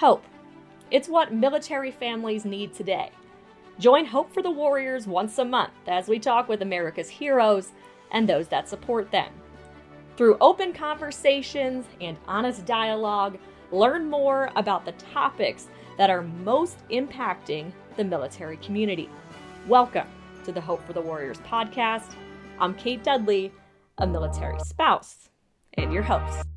Hope. It's what military families need today. Join Hope for the Warriors once a month as we talk with America's heroes and those that support them. Through open conversations and honest dialogue, learn more about the topics that are most impacting the military community. Welcome to the Hope for the Warriors podcast. I'm Kate Dudley, a military spouse, and your host.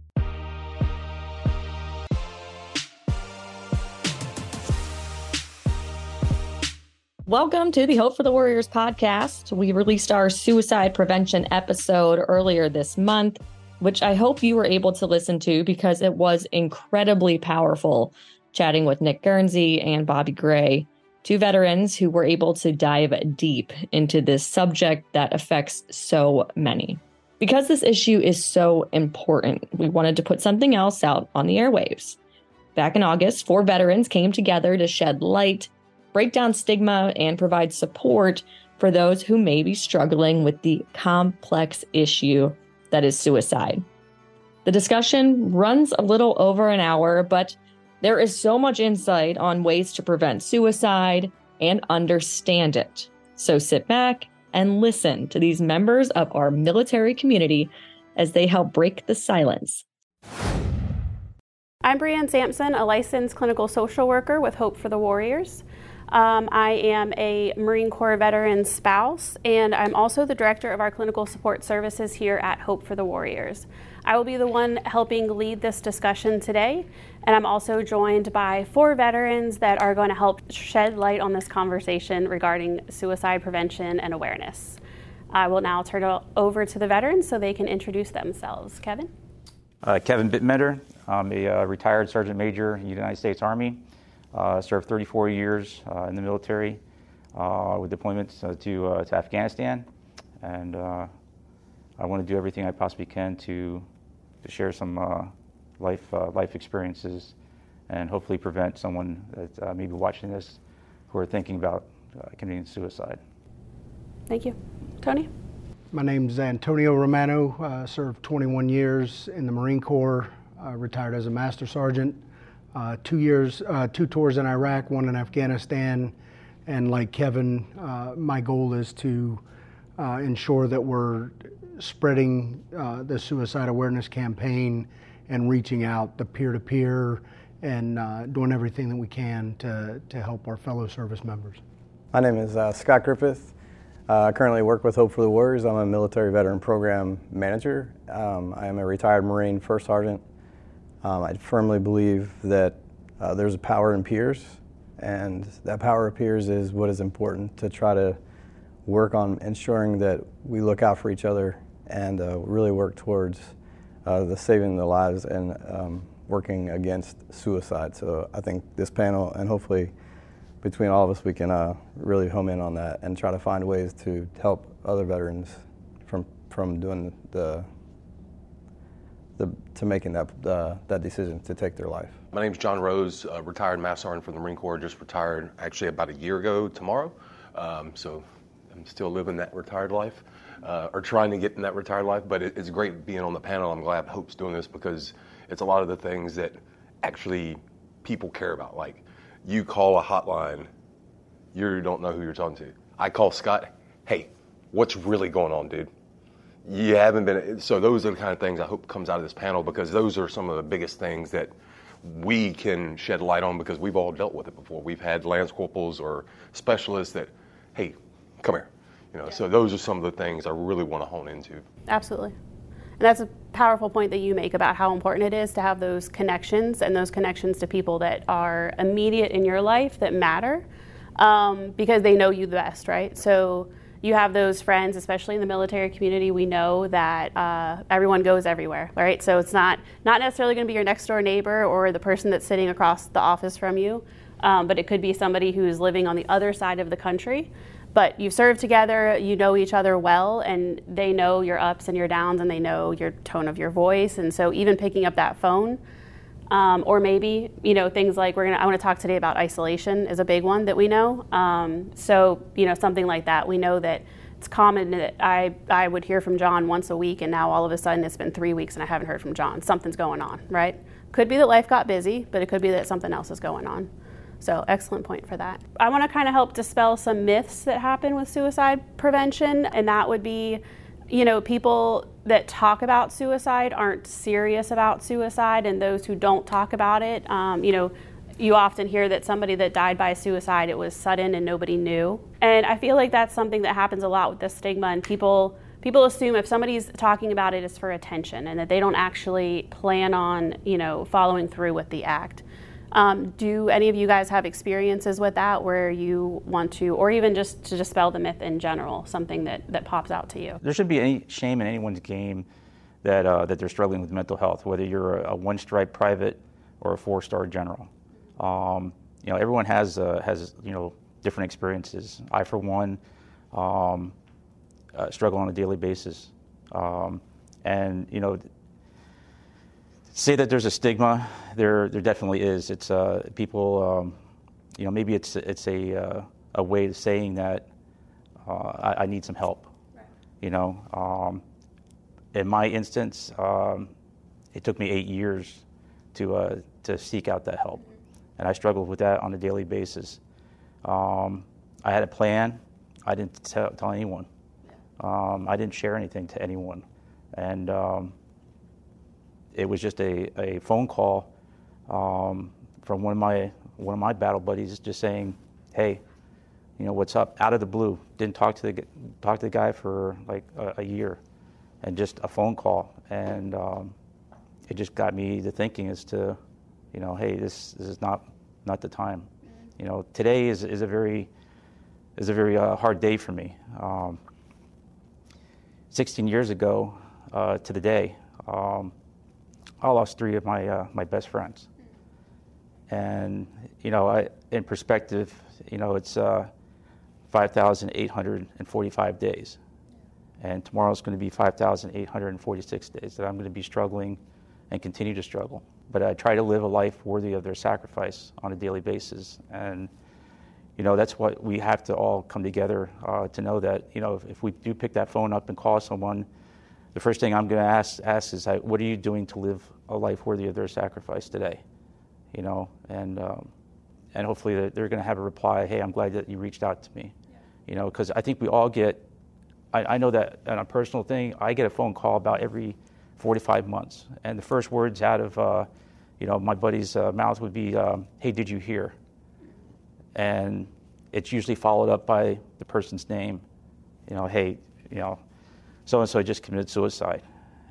Welcome to the Hope for the Warriors podcast. We released our suicide prevention episode earlier this month, which I hope you were able to listen to because it was incredibly powerful chatting with Nick Guernsey and Bobby Gray, two veterans who were able to dive deep into this subject that affects so many. Because this issue is so important, we wanted to put something else out on the airwaves. Back in August, four veterans came together to shed light break down stigma, and provide support for those who may be struggling with the complex issue that is suicide. The discussion runs a little over an hour, but there is so much insight on ways to prevent suicide and understand it. So sit back and listen to these members of our military community as they help break the silence. I'm Brianne Sampson, a licensed clinical social worker with Hope for the Warriors. Um, I am a Marine Corps veteran spouse, and I'm also the director of our clinical support services here at Hope for the Warriors. I will be the one helping lead this discussion today, and I'm also joined by four veterans that are going to help shed light on this conversation regarding suicide prevention and awareness. I will now turn it over to the veterans so they can introduce themselves. Kevin? Uh, Kevin Bittenbender. I'm a uh, retired Sergeant Major in the United States Army. Uh, served 34 years uh, in the military uh, with deployments to, to Afghanistan. And I want to do everything I possibly can to, to share some life, life experiences and hopefully prevent someone that may be watching this who are thinking about committing suicide. Thank you. Tony? My name is Antonio Romano. Uh, served 21 years in the Marine Corps, uh, retired as a Master Sergeant uh, two years, uh, two tours in Iraq, one in Afghanistan, and like Kevin, uh, my goal is to uh, ensure that we're spreading uh, the suicide awareness campaign and reaching out the peer-to-peer and uh, doing everything that we can to, to help our fellow service members. My name is Scott Griffith. I currently work with Hope for the Warriors. I'm a military veteran program manager. Um, I am a retired Marine First Sergeant um, I firmly believe that uh, there's a power in peers, and that power of peers is what is important to try to work on ensuring that we look out for each other and uh, really work towards uh, the saving the lives and um, working against suicide. So I think this panel and hopefully between all of us we can uh, really home in on that and try to find ways to help other veterans from from doing the the, to making that, uh, that decision to take their life. My name is John Rose, uh, retired Master Sergeant from the Marine Corps, just retired actually about a year ago tomorrow. Um, so I'm still living that retired life, uh, or trying to get in that retired life. But it, it's great being on the panel. I'm glad Hope's doing this because it's a lot of the things that actually people care about. Like you call a hotline, you don't know who you're talking to. I call Scott, hey, what's really going on, dude? You haven't been so those are the kind of things i hope comes out of this panel because those are some of the biggest things that we can shed light on because we've all dealt with it before. We've had lance corporals or specialists that hey come here you know yeah. so those are some of the things i really want to hone into. Absolutely. And that's a powerful point that you make about how important it is to have those connections and those connections to people that are immediate in your life that matter um, because they know you the best right? So you have those friends, especially in the military community. We know that uh, everyone goes everywhere, right? So it's not not necessarily going to be your next door neighbor or the person that's sitting across the office from you, um, but it could be somebody who's living on the other side of the country. But you've served together, you know each other well, and they know your ups and your downs, and they know your tone of your voice. And so even picking up that phone. Um, or maybe you know things like we're gonna. I want to talk today about isolation is a big one that we know. Um, so you know something like that. We know that it's common that I, I would hear from John once a week, and now all of a sudden it's been three weeks and I haven't heard from John. Something's going on, right? Could be that life got busy, but it could be that something else is going on. So, excellent point for that. I want to kind of help dispel some myths that happen with suicide prevention, and that would be you know, people that talk about suicide aren't serious about suicide, and those who don't talk about it, um, you know, you often hear that somebody that died by suicide, it was sudden and nobody knew. And I feel like that's something that happens a lot with the stigma, and people people assume if somebody's talking about it, it's for attention, and that they don't actually plan on, you know, following through with the act. Um, do any of you guys have experiences with that where you want to, or even just to dispel the myth in general, something that, that pops out to you? There shouldn't be any shame in anyone's game that, uh, that they're struggling with mental health, whether you're a, a one stripe private or a four star general. Um, you know, everyone has, uh, has, you know, different experiences. I, for one, um, uh, struggle on a daily basis. Um, and, you know, say that there's a stigma. There, there definitely is. It's uh, people, um, you know, maybe it's it's a uh, a way of saying that uh, I, I, need some help. Right. You know, um, in my instance, um, it took me eight years to uh, to seek out that help, mm-hmm. and I struggled with that on a daily basis. Um, I had a plan. I didn't tell, tell anyone. Yeah. Um, I didn't share anything to anyone, and um, it was just a, a phone call um, from one of my one of my battle buddies, just saying, "Hey, you know what's up?" Out of the blue, didn't talk to the talk to the guy for like a, a year, and just a phone call, and um, it just got me to thinking as to, you know, hey, this this is not not the time. You know, today is is a very is a very uh, hard day for me. Um, 16 years ago uh, to the day. Um, I lost three of my uh, my best friends, and you know, I, in perspective, you know, it's uh, 5,845 days, and tomorrow is going to be 5,846 days that I'm going to be struggling and continue to struggle. But I try to live a life worthy of their sacrifice on a daily basis, and you know, that's what we have to all come together uh, to know that you know, if, if we do pick that phone up and call someone the first thing I'm going to ask, ask is, what are you doing to live a life worthy of their sacrifice today? You know, and um, and hopefully they're going to have a reply. Hey, I'm glad that you reached out to me. Yeah. You know, because I think we all get. I, I know that on a personal thing, I get a phone call about every 45 months, and the first words out of, uh, you know, my buddy's uh, mouth would be, um, "Hey, did you hear?" And it's usually followed up by the person's name. You know, hey, you know, so and so just committed suicide.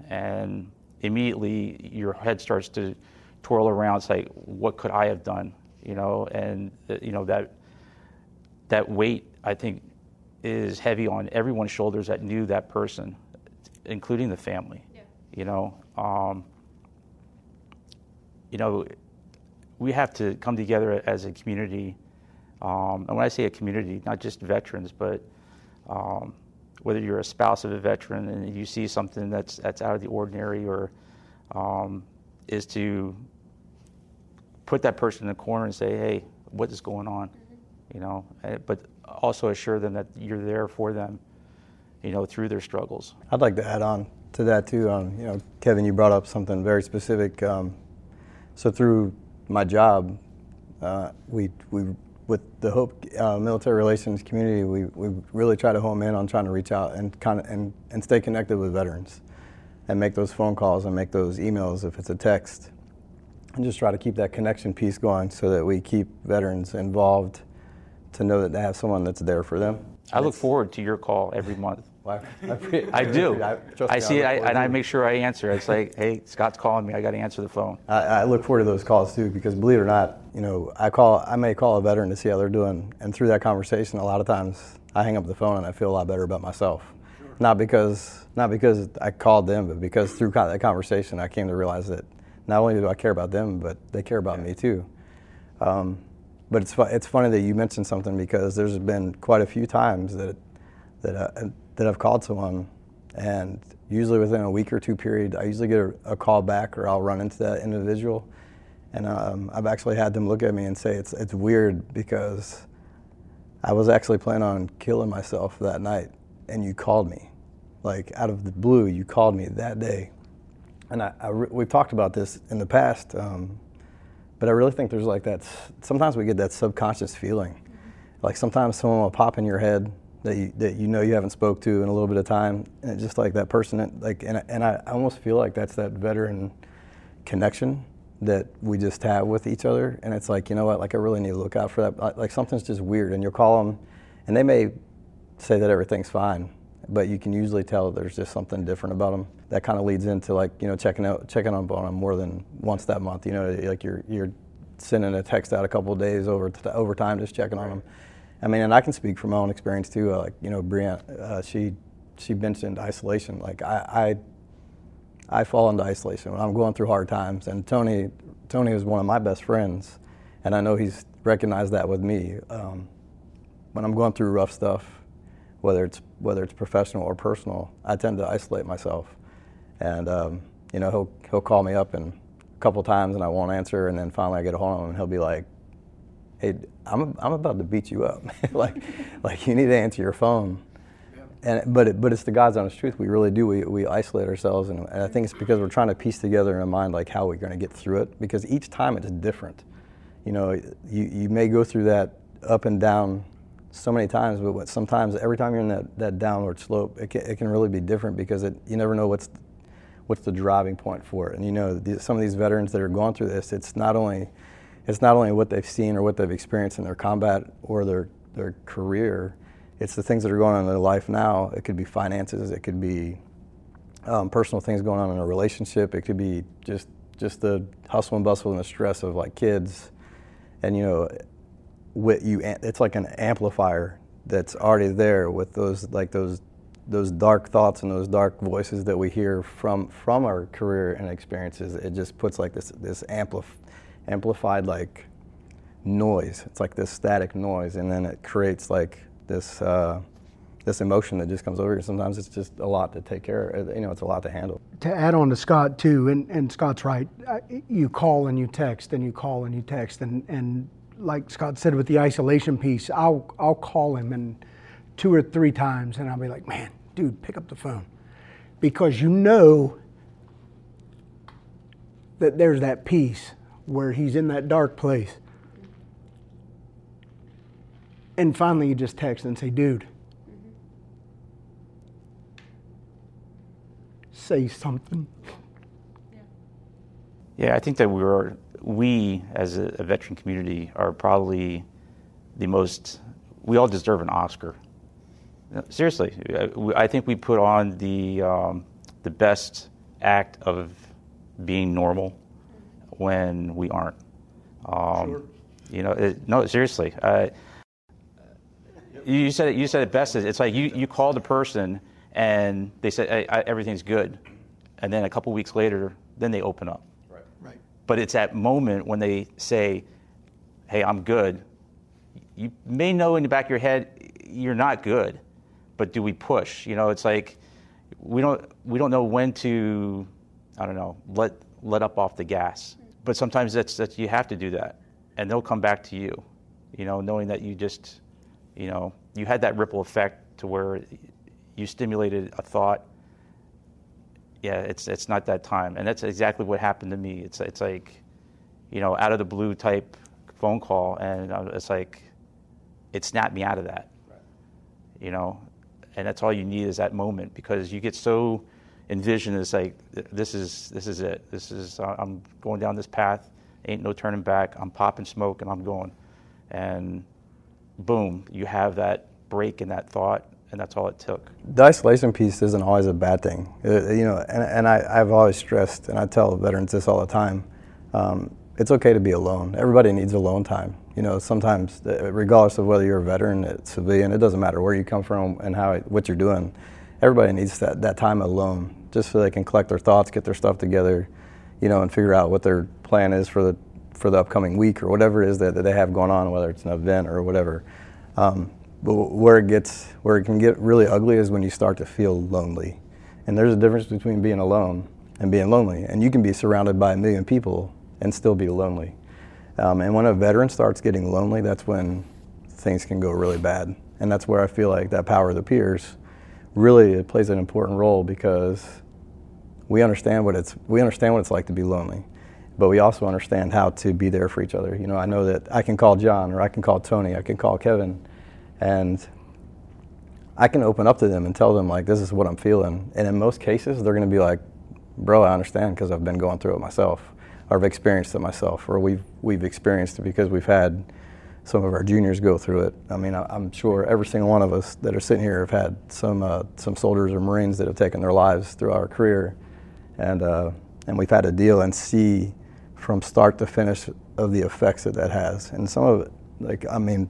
And immediately your head starts to twirl around, say, what could I have done? You know, and uh, you know that that weight I think is heavy on everyone's shoulders that knew that person, including the family. Yeah. You know, um, you know, we have to come together as a community. Um, and when I say a community, not just veterans, but um, whether you're a spouse of a veteran and you see something that's that's out of the ordinary, or um, is to put that person in the corner and say, "Hey, what is going on?" You know, eh, but also assure them that you're there for them. You know, through their struggles. I'd like to add on to that too. Um, you know, Kevin, you brought up something very specific. Um, so through my job, uh, we we with the Hope uh, Military Relations community, we, we really try to home in on trying to reach out and kind of and, and stay connected with veterans, and make those phone calls and make those emails if it's a text, and just try to keep that connection piece going so that we keep veterans involved, to know that they have someone that's there for them. I look forward to your call every month. Well, I, I, I, do. I, I see it, and I make sure I answer. It's like, hey, Scott's calling me. I got to answer the phone. I, look forward to those calls too, because believe it or not, you know, I call, I may call a veteran to see how they're doing, and through that conversation, a lot of times I hang up the phone and I feel a lot better about myself. Sure. Not because, not because I called them, but because through that conversation, I came to realize that not only do I care about them, but they care about yeah. me too. Um, but it's it's funny that you mentioned something because there's been quite a few times that that uh, that I've called someone, and usually within a week or two period, I usually get a, a call back or I'll run into that individual, and um, I've actually had them look at me and say it's it's weird because I was actually planning on killing myself that night, and you called me, like out of the blue, you called me that day. And I, I we've talked about this in the past, um, but I really think there's like that. Sometimes we get that subconscious feeling, like sometimes someone will pop in your head that you, that you know you haven't spoke to in a little bit of time, and just like that person, that, like, and, and I almost feel like that's that veteran connection that we just have with each other, and it's like, you know what, like I really need to look out for that. Like something's just weird, and you'll call them, and they may say that everything's fine, but you can usually tell there's just something different about them. That kind of leads into like, you know, checking out, checking on them more than once that month. You know, like you're you're sending a text out a couple of days over over time, just checking on them. I mean, and I can speak from my own experience too. Uh, like, you know, Brianne, uh, she she mentioned isolation. Like I, I I fall into isolation when I'm going through hard times. And Tony Tony is one of my best friends, and I know he's recognized that with me. Um, when I'm going through rough stuff, whether it's whether it's professional or personal, I tend to isolate myself. And um, you know, he'll he'll call me up and a couple times, and I won't answer, and then finally I get a hold of him, and he'll be like, hey, I'm, I'm about to beat you up. like, like you need to answer your phone. And, but, it, but it's the God's honest truth. We really do. We, we isolate ourselves. And, and I think it's because we're trying to piece together in our mind, like, how we're going to get through it. Because each time it's different. You know, you, you may go through that up and down so many times, but what, sometimes every time you're in that, that downward slope, it can, it can really be different because it, you never know what's, what's the driving point for it. And you know, the, some of these veterans that are going through this, it's not only it's not only what they've seen or what they've experienced in their combat or their, their career, it's the things that are going on in their life now. It could be finances, it could be um, personal things going on in a relationship, it could be just just the hustle and bustle and the stress of like kids, and you know, what you it's like an amplifier that's already there with those like those those dark thoughts and those dark voices that we hear from from our career and experiences. It just puts like this this amplif amplified like noise. It's like this static noise, and then it creates like this uh, this emotion that just comes over you. Sometimes it's just a lot to take care of. You know, it's a lot to handle. To add on to Scott too, and, and Scott's right. You call and you text, and you call and you text, and and like Scott said with the isolation piece, I'll I'll call him and two or three times, and I'll be like, man, dude, pick up the phone, because you know that there's that peace where he's in that dark place. And finally, you just text and say, dude, say something. Yeah, I think that we are, we as a, a, veteran community are probably the most, we all deserve an Oscar. Seriously, I think we put on the, um, the best act of being normal when we aren't. Um, sure. You know, it, no, seriously. Uh, you said it. You said it best. It's like you you called a person and they said hey, I, everything's good, and then a couple weeks later, then they open up. Right. Right. But it's that moment when they say, "Hey, I'm good." You may know in the back of your head you're not good, but do we push? You know, it's like we don't we don't know when to I don't know let let up off the gas but sometimes that's that you have to do that, and they'll come back to you, you know, knowing that you just, you know, you had that ripple effect to where you stimulated a thought. Yeah, it's it's not that time, and that's exactly what happened to me. It's it's like, you know, out of the blue type phone call, and it's like, it snapped me out of that. Right. You know, and that's all you need is that moment because you get so envision is like this is this is it. This is I'm going down this path. Ain't no turning back. I'm popping smoke and I'm going, and boom, you have that break in that thought, and that's all it took. The isolation piece isn't always a bad thing, uh, you know. And, and I, I've always stressed, and I tell veterans this all the time. Um, it's okay to be alone. Everybody needs alone time. You know, sometimes, uh, regardless of whether you're a veteran, a civilian, it doesn't matter where you come from and how what you're doing everybody needs that, that time alone just so they can collect their thoughts, get their stuff together, you know, and figure out what their plan is for the for the upcoming week or whatever it is that, that they have going on, whether it's an event or whatever. Um, but where it gets where it can get really ugly is when you start to feel lonely, and there's a difference between being alone and being lonely. And you can be surrounded by a million people and still be lonely. Um, and when a veteran starts getting lonely, that's when things can go really bad. And that's where I feel like that power of the peers really it plays an important role because we understand what it's we understand what it's like to be lonely, but we also understand how to be there for each other. You know, I know that I can call John or I can call Tony, I can call Kevin, and I can open up to them and tell them like this is what I'm feeling. And in most cases, they're going to be like, "Bro, I understand because I've been going through it myself, or I've experienced it myself, or we've we've experienced it because we've had." Some of our juniors go through it. I mean, I, am sure every single one of us that are sitting here have had some uh, some soldiers or Marines that have taken their lives through our career, and uh, and we've had to deal and see from start to finish of the effects that that has. And some of it, like I mean,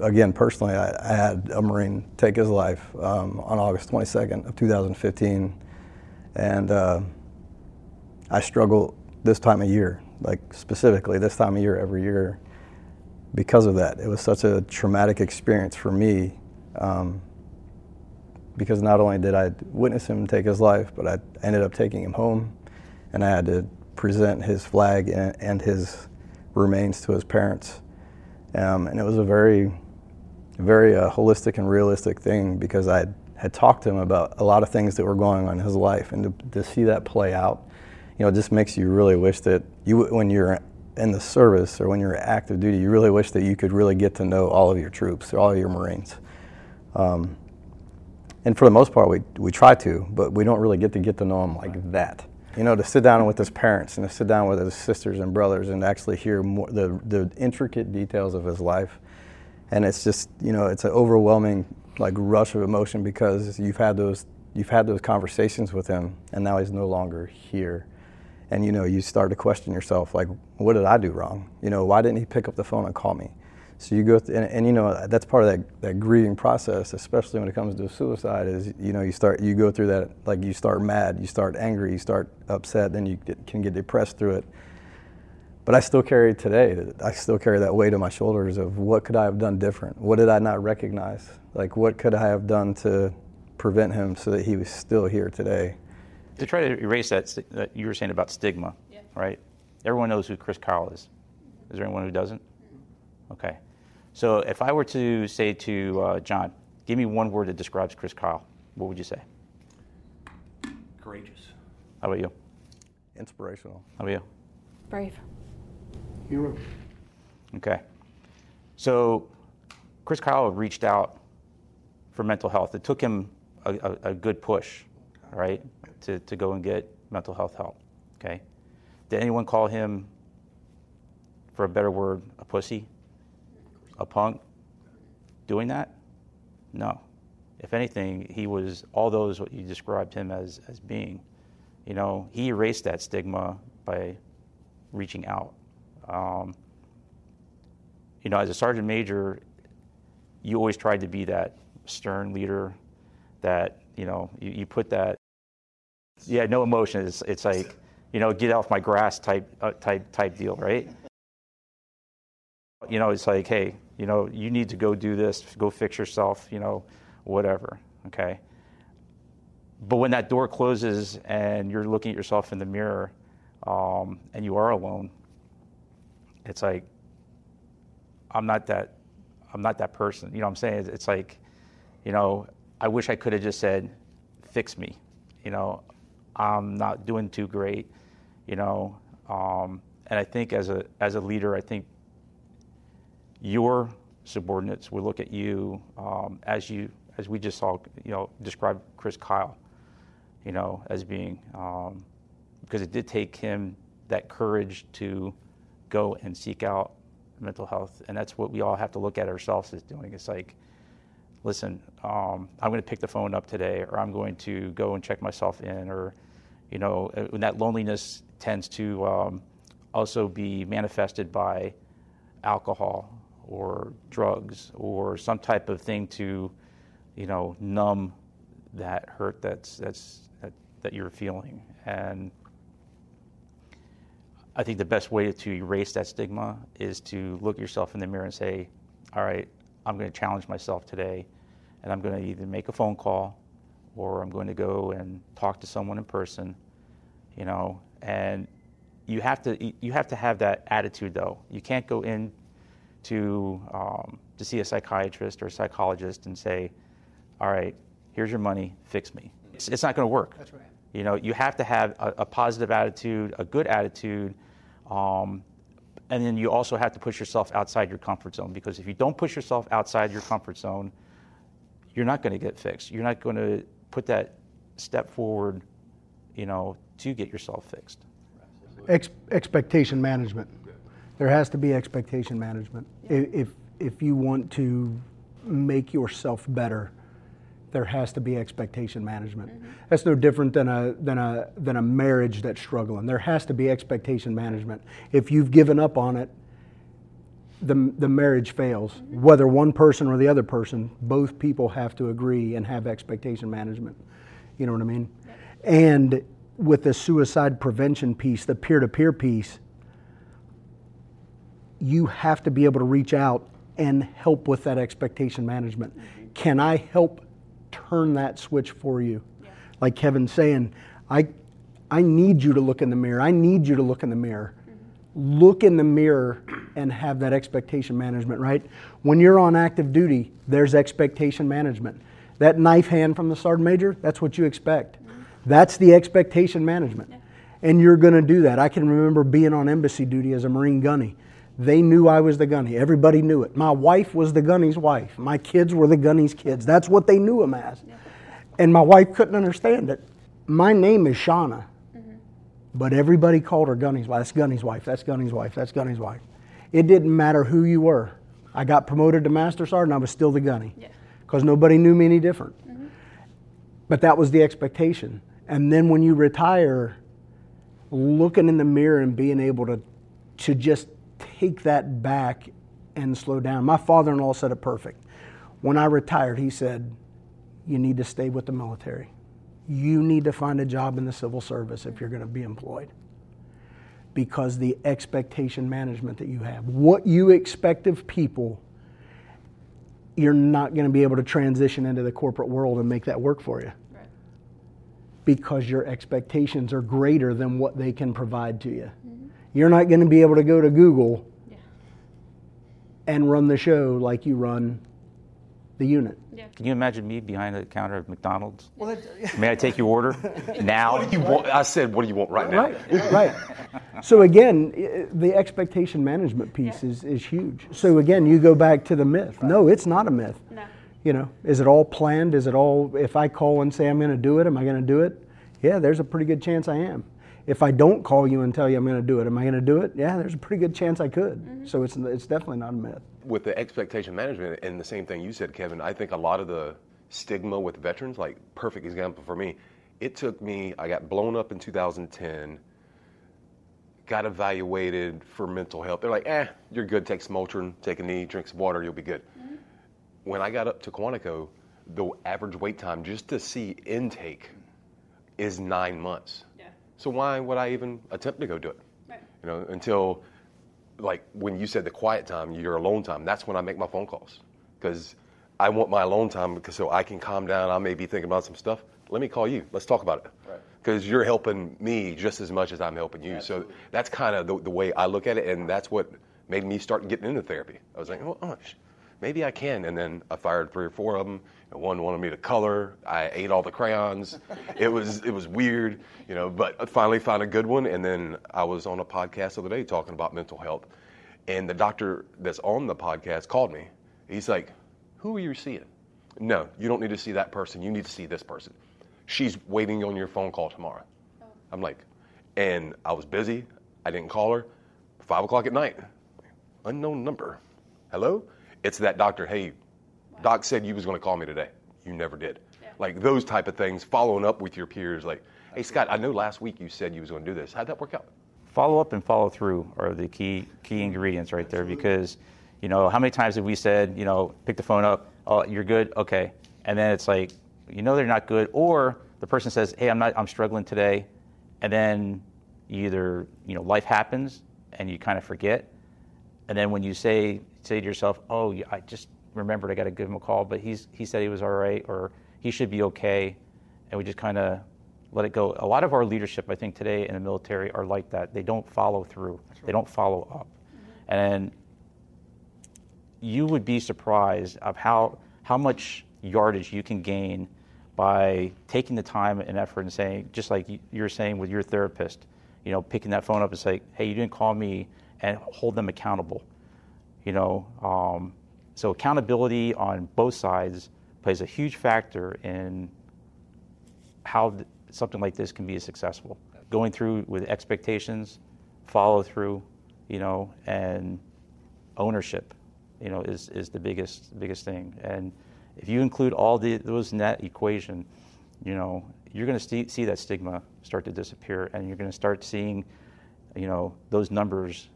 again personally, I, I had a Marine take his life um, on August 22nd of 2015, and uh, I struggle this time of year, like specifically this time of year every year because of that. It was such a traumatic experience for me um, because not only did I witness him take his life, but I ended up taking him home and I had to present his flag and, and his remains to his parents. Um, and it was a very, very uh, holistic and realistic thing because I had talked to him about a lot of things that were going on in his life and to, to see that play out, you know, it just makes you really wish that you, when you're in the service or when you're active duty, you really wish that you could really get to know all of your troops, all of your Marines. Um, and for the most part, we, we try to, but we don't really get to get to know them like that. You know, to sit down with his parents and to sit down with his sisters and brothers and actually hear more the, the intricate details of his life. And it's just, you know, it's an overwhelming like rush of emotion because you've had those you've had those conversations with him and now he's no longer here and you know you start to question yourself like what did i do wrong? You know why didn't he pick up the phone and call me? So you go th- and, and, you know that's part of that, that grieving process especially when it comes to a suicide is you know you start you go through that like you start mad you start angry you start upset then you get, can get depressed through it. But i still carry today i still carry that weight on my shoulders of what could i have done different? What did i not recognize? Like what could i have done to prevent him so that he was still here today to try to erase that, that you were saying about stigma, yeah. right? Everyone knows who Chris Kyle is. Is there anyone who doesn't? Okay. So if I were to say to uh, John, give me one word that describes Chris Kyle, what would you say? Courageous. How about you? Inspirational. How about you? Brave. Hero. Okay. So Chris Kyle reached out for mental health. It took him a, a, a good push, right? to, to go and get mental health help. Okay? Did anyone call him, for a better word, a pussy? A punk? Doing that? No. If anything, he was all those what you described him as, as being. You know, he erased that stigma by reaching out. Um, you know, as a sergeant major, you always tried to be that stern leader that, you know, you, you put that yeah, no emotion. It's, it's like, you know, get off my grass type, uh, type, type deal, right? You know, it's like, hey, you know, you need to go do this, go fix yourself, you know, whatever, okay? But when that door closes and you're looking at yourself in the mirror um, and you are alone, it's like, I'm not that, I'm not that person. You know what I'm saying? It's like, you know, I wish I could have just said, fix me. You know, I'm not doing too great, you know. Um, and I think as a as a leader, I think your subordinates would look at you um, as you as we just saw, you know, describe Chris Kyle, you know, as being um, because it did take him that courage to go and seek out mental health, and that's what we all have to look at ourselves as doing. It's like listen, um, I'm going to pick the phone up today, or I'm going to go and check myself in, or you know, uh, and that loneliness tends to um, also be manifested by alcohol or drugs or some type of thing to, you know, numb that hurt that's that's that, that you're feeling. And I think the best way to erase that stigma is to look yourself in the mirror and say, all right, I'm going to challenge myself today, and I'm going to either make a phone call or I'm going to go and talk to someone in person, you know, and you have to you have to have that attitude though. You can't go in to um, to see a psychiatrist or a psychologist and say, all right, here's your money, fix me. It's, it's not going to work. That's right. You know, you have to have a, a positive attitude, a good attitude, um, and then you also have to push yourself outside your comfort zone because if you don't push yourself outside your comfort zone, you're not going to get fixed. You're not going to put that step forward, you know, to get yourself fixed. Ex- expectation management. There has to be expectation management. I- If, if you want to make yourself better, there has to be expectation management. Mm-hmm. That's no different than a, than, a, than a marriage that's struggling. There has to be expectation management. If you've given up on it, the, the marriage fails. Mm-hmm. Whether one person or the other person, both people have to agree and have expectation management. You know what I mean? And with the suicide prevention piece, the peer to peer piece, you have to be able to reach out and help with that expectation management. Mm-hmm. Can I help turn that switch for you? Like Kevin's saying, I, I need you to look in the mirror. I need you to look in the mirror. Mm-hmm. Look in the mirror and have that expectation management, right? When you're on active duty, there's expectation management. That knife hand from the sergeant major, that's what you expect. Mm-hmm. That's the expectation management. And you're going to do that. I can remember being on embassy duty as a Marine gunny. They knew I was the gunny. Everybody knew it. My wife was the gunny's wife. My kids were the gunny's kids. That's what they knew him as. And my wife couldn't understand it. My name is Shauna, mm-hmm. but everybody called her Gunny's wife. That's Gunny's wife. That's Gunny's wife. That's Gunny's wife. It didn't matter who you were. I got promoted to master sergeant. I was still the gunny because nobody knew me any different. Mm-hmm. But that was the expectation. And then when you retire, looking in the mirror and being able to, to just take that back and slow down. My father in law said it perfect. When I retired, he said, You need to stay with the military. You need to find a job in the civil service if you're going to be employed. Because the expectation management that you have, what you expect of people, you're not going to be able to transition into the corporate world and make that work for you because your expectations are greater than what they can provide to you. You're not going to be able to go to Google and run the show like you run the unit. Can you imagine me behind the counter of McDonald's? May I take your order now? You want, I said, what do you want right now? Right, right. So again, the expectation management piece is, is huge. So again, you go back to the myth. No, it's not a myth. No. You know, is it all planned? Is it all, if I call and say I'm going to do it, am I going to do it? Yeah, there's a pretty good chance I am. If I don't call you and tell you I'm going to do it, am I going to do it? Yeah, there's a pretty good chance I could. So it's, it's definitely not a myth. with the expectation management and the same thing you said, Kevin, I think a lot of the stigma with veterans, like perfect example for me, it took me, I got blown up in 2010, got evaluated for mental health. They're like, eh, you're good, take some Motrin, take a knee, drink some water, you'll be good. When I got up to Quantico, the average wait time just to see intake is nine months. Yeah. So why would I even attempt to go do it? Right. You know, until like when you said the quiet time, your alone time, that's when I make my phone calls. Because I want my alone time because so I can calm down. I may be thinking about some stuff. Let me call you. Let's talk about it. Because you're helping me just as much as I'm helping you. So that's kind of the, the way I look at it, and that's what made me start getting into therapy. I was like, oh, oh, sh- maybe I can. And then I fired three or four of them. And one wanted me to color. I ate all the crayons. it was it was weird, you know. But I finally found a good one. And then I was on a podcast the other day talking about mental health, and the doctor that's on the podcast called me. He's like, "Who are you seeing?" No, you don't need to see that person. You need to see this person. She's waiting on your phone call tomorrow. Oh. I'm like, and I was busy. I didn't call her. Five o'clock at night. Unknown number. Hello? It's that doctor. Hey, doc said you was going to call me today. You never did. Like those type of things. Following up with your peers. Like, hey Scott, I know last week you said you was going to do this. How'd that work out? follow up and follow through are the key key ingredients right there because you know how many times have we said you know pick the phone up oh you're good okay and then it's like you know they're not good or the person says hey i'm not i'm struggling today and then either you know life happens and you kind of forget and then when you say say to yourself oh i just remembered i got to give him a call but he's he said he was all right or he should be okay and we just kind of let it go. A lot of our leadership, I think, today in the military are like that. They don't follow through. They don't follow up. Mm-hmm. And you would be surprised of how how much yardage you can gain by taking the time and effort and saying, just like you're saying with your therapist, you know, picking that phone up and say, hey, you didn't call me, and hold them accountable. You know, um, so accountability on both sides plays a huge factor in how th- something like this can be successful. Going through with expectations, follow through, you know, and ownership, you know, is, is the biggest biggest thing. And if you include all the, those in that equation, you know, you're going to see, see that stigma start to disappear, and you're going to start seeing, you know, those numbers,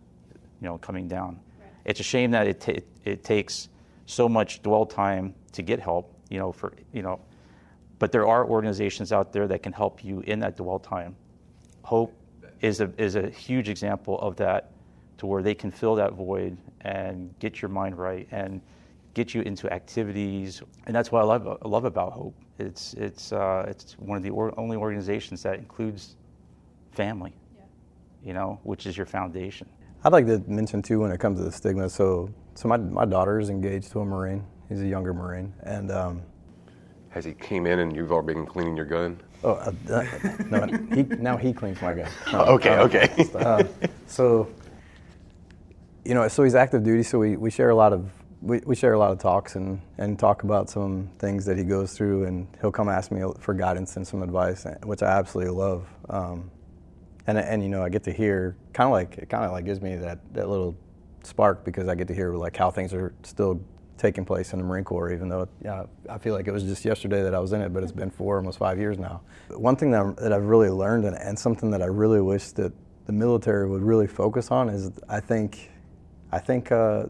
you know, coming down. It's a shame that it, t- it takes so much dwell time to get help, you know, for you know, but there are organizations out there that can help you in that dwell time. Hope is a is a huge example of that, to where they can fill that void and get your mind right and get you into activities, and that's what I love, I love about Hope. It's, it's, uh, it's one of the or- only organizations that includes family, yeah. you know, which is your foundation. I'd like to mention too when it comes to the stigma. So, so my my daughter is engaged to a Marine. He's a younger Marine, and um, has he came in and you've already been cleaning your gun? Oh, uh, uh, no, he, now he cleans my gun. No, okay, uh, okay. Uh, so, you know, so he's active duty. So we, we share a lot of we, we share a lot of talks and, and talk about some things that he goes through, and he'll come ask me for guidance and some advice, which I absolutely love. Um, and and you know, I get to hear kind of like it kind of like gives me that that little spark because I get to hear like how things are still taking place in the Marine Corps, even though yeah, I feel like it was just yesterday that I was in it, but it's been four, almost five years now. One thing that, that I've really learned and, and something that I really wish that the military would really focus on is I think, I think uh,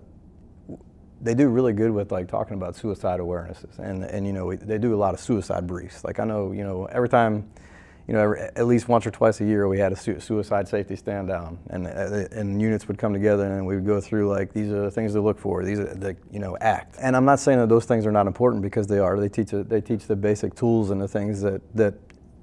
they do really good with like talking about suicide awarenesses, and and you know they do a lot of suicide briefs. Like I know you know every time, you know at least once or twice a year we had a su- suicide safety stand down, and uh, and units would come together and we would go through like these are the things to look for. These are the you know act. And I'm not saying that those things are not important because they are. They teach they teach the basic tools and the things that that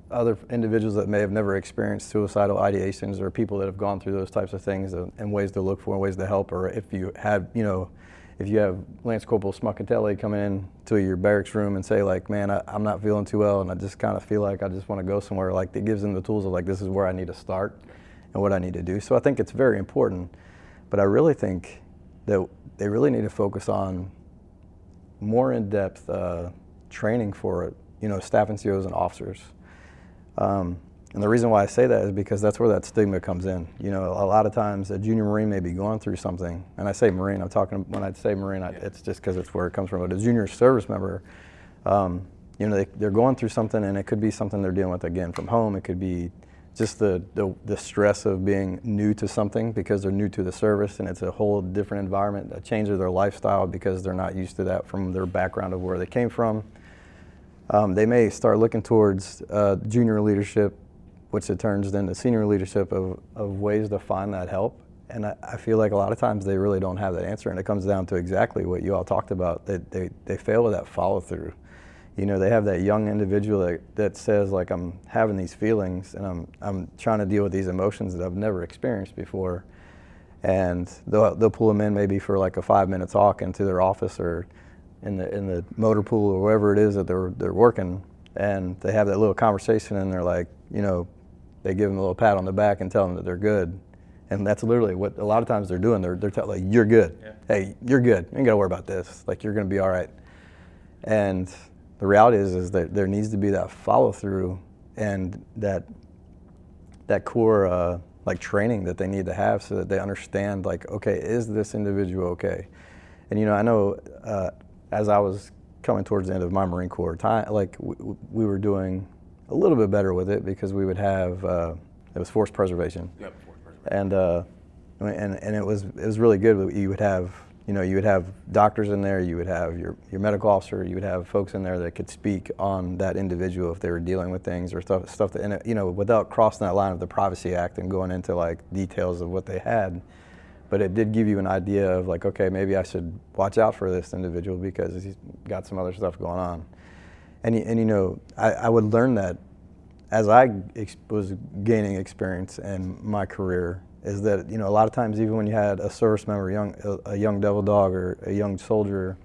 other individuals that may have never experienced suicidal ideations or people that have gone through those types of things and, and ways to look for and ways to help or if you had you know if you have Lance Corporal Smuckatelli come in to your barracks room and say like, man, I, am not feeling too well, and I just kind of feel like I just want to go somewhere, like it gives them the tools of like, this is where I need to start and what I need to do. So I think it's very important, but I really think that they really need to focus on more in-depth uh, training for you know staff NCOs and officers. Um, and the reason why I say that is because that's where that stigma comes in. You know, a lot of times a junior Marine may be going through something, and I say Marine, I'm talking, when I say Marine, I, it's just because it's where it comes from. But a junior service member, um, you know, they, they're going through something, and it could be something they're dealing with again from home. It could be just the, the, the, stress of being new to something because they're new to the service and it's a whole different environment, a change of their lifestyle because they're not used to that from their background of where they came from. Um, they may start looking towards uh, junior leadership which it turns into senior leadership of, of ways to find that help. And I, I, feel like a lot of times they really don't have that answer. And it comes down to exactly what you all talked about, that they, they fail with that follow through. You know, they have that young individual that, that says like, I'm having these feelings and I'm, I'm trying to deal with these emotions that I've never experienced before. And they'll, they'll pull them in maybe for like a five minute talk into their office or in the, in the motor pool or wherever it is that they're, they're working. And they have that little conversation and they're like, you know, they give them a little pat on the back and tell them that they're good. And that's literally what a lot of times they're doing. They're, they're telling, like, you're good. Yeah. Hey, you're good. You ain't got to worry about this. Like, you're going to be all right. And the reality is, is that there needs to be that follow through and that, that core, uh, like, training that they need to have so that they understand, like, okay, is this individual okay? And, you know, I know uh, as I was coming towards the end of my Marine Corps time, like, we, we were doing a little bit better with it because we would have uh, it was force preservation. Yep, preservation. And uh, and and it was it was really good. You would have you know you would have doctors in there. You would have your your medical officer. You would have folks in there that could speak on that individual if they were dealing with things or stuff stuff that and it, you know without crossing that line of the Privacy Act and going into like details of what they had. But it did give you an idea of like, okay, maybe I should watch out for this individual because he's got some other stuff going on and and you know I, I would learn that as I ex- was gaining experience in my career is that you know a lot of times even when you had a service member, young a, a young devil dog or a young soldier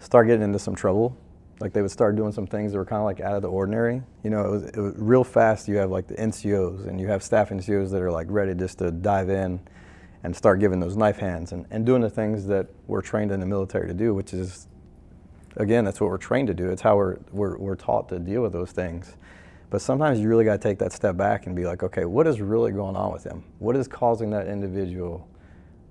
start getting into some trouble, Like they would start doing some things that were kind of like out of the ordinary. You know, it was, it was real fast. You have like the NCOs and you have staff NCOs that are like ready just to dive in and start giving those knife hands and, and doing the things that we're trained in the military to do, which is, again, that's what we're trained to do. It's how we're, we're, we're taught to deal with those things. But sometimes you really got to take that step back and be like, okay, what is really going on with him? What is causing that individual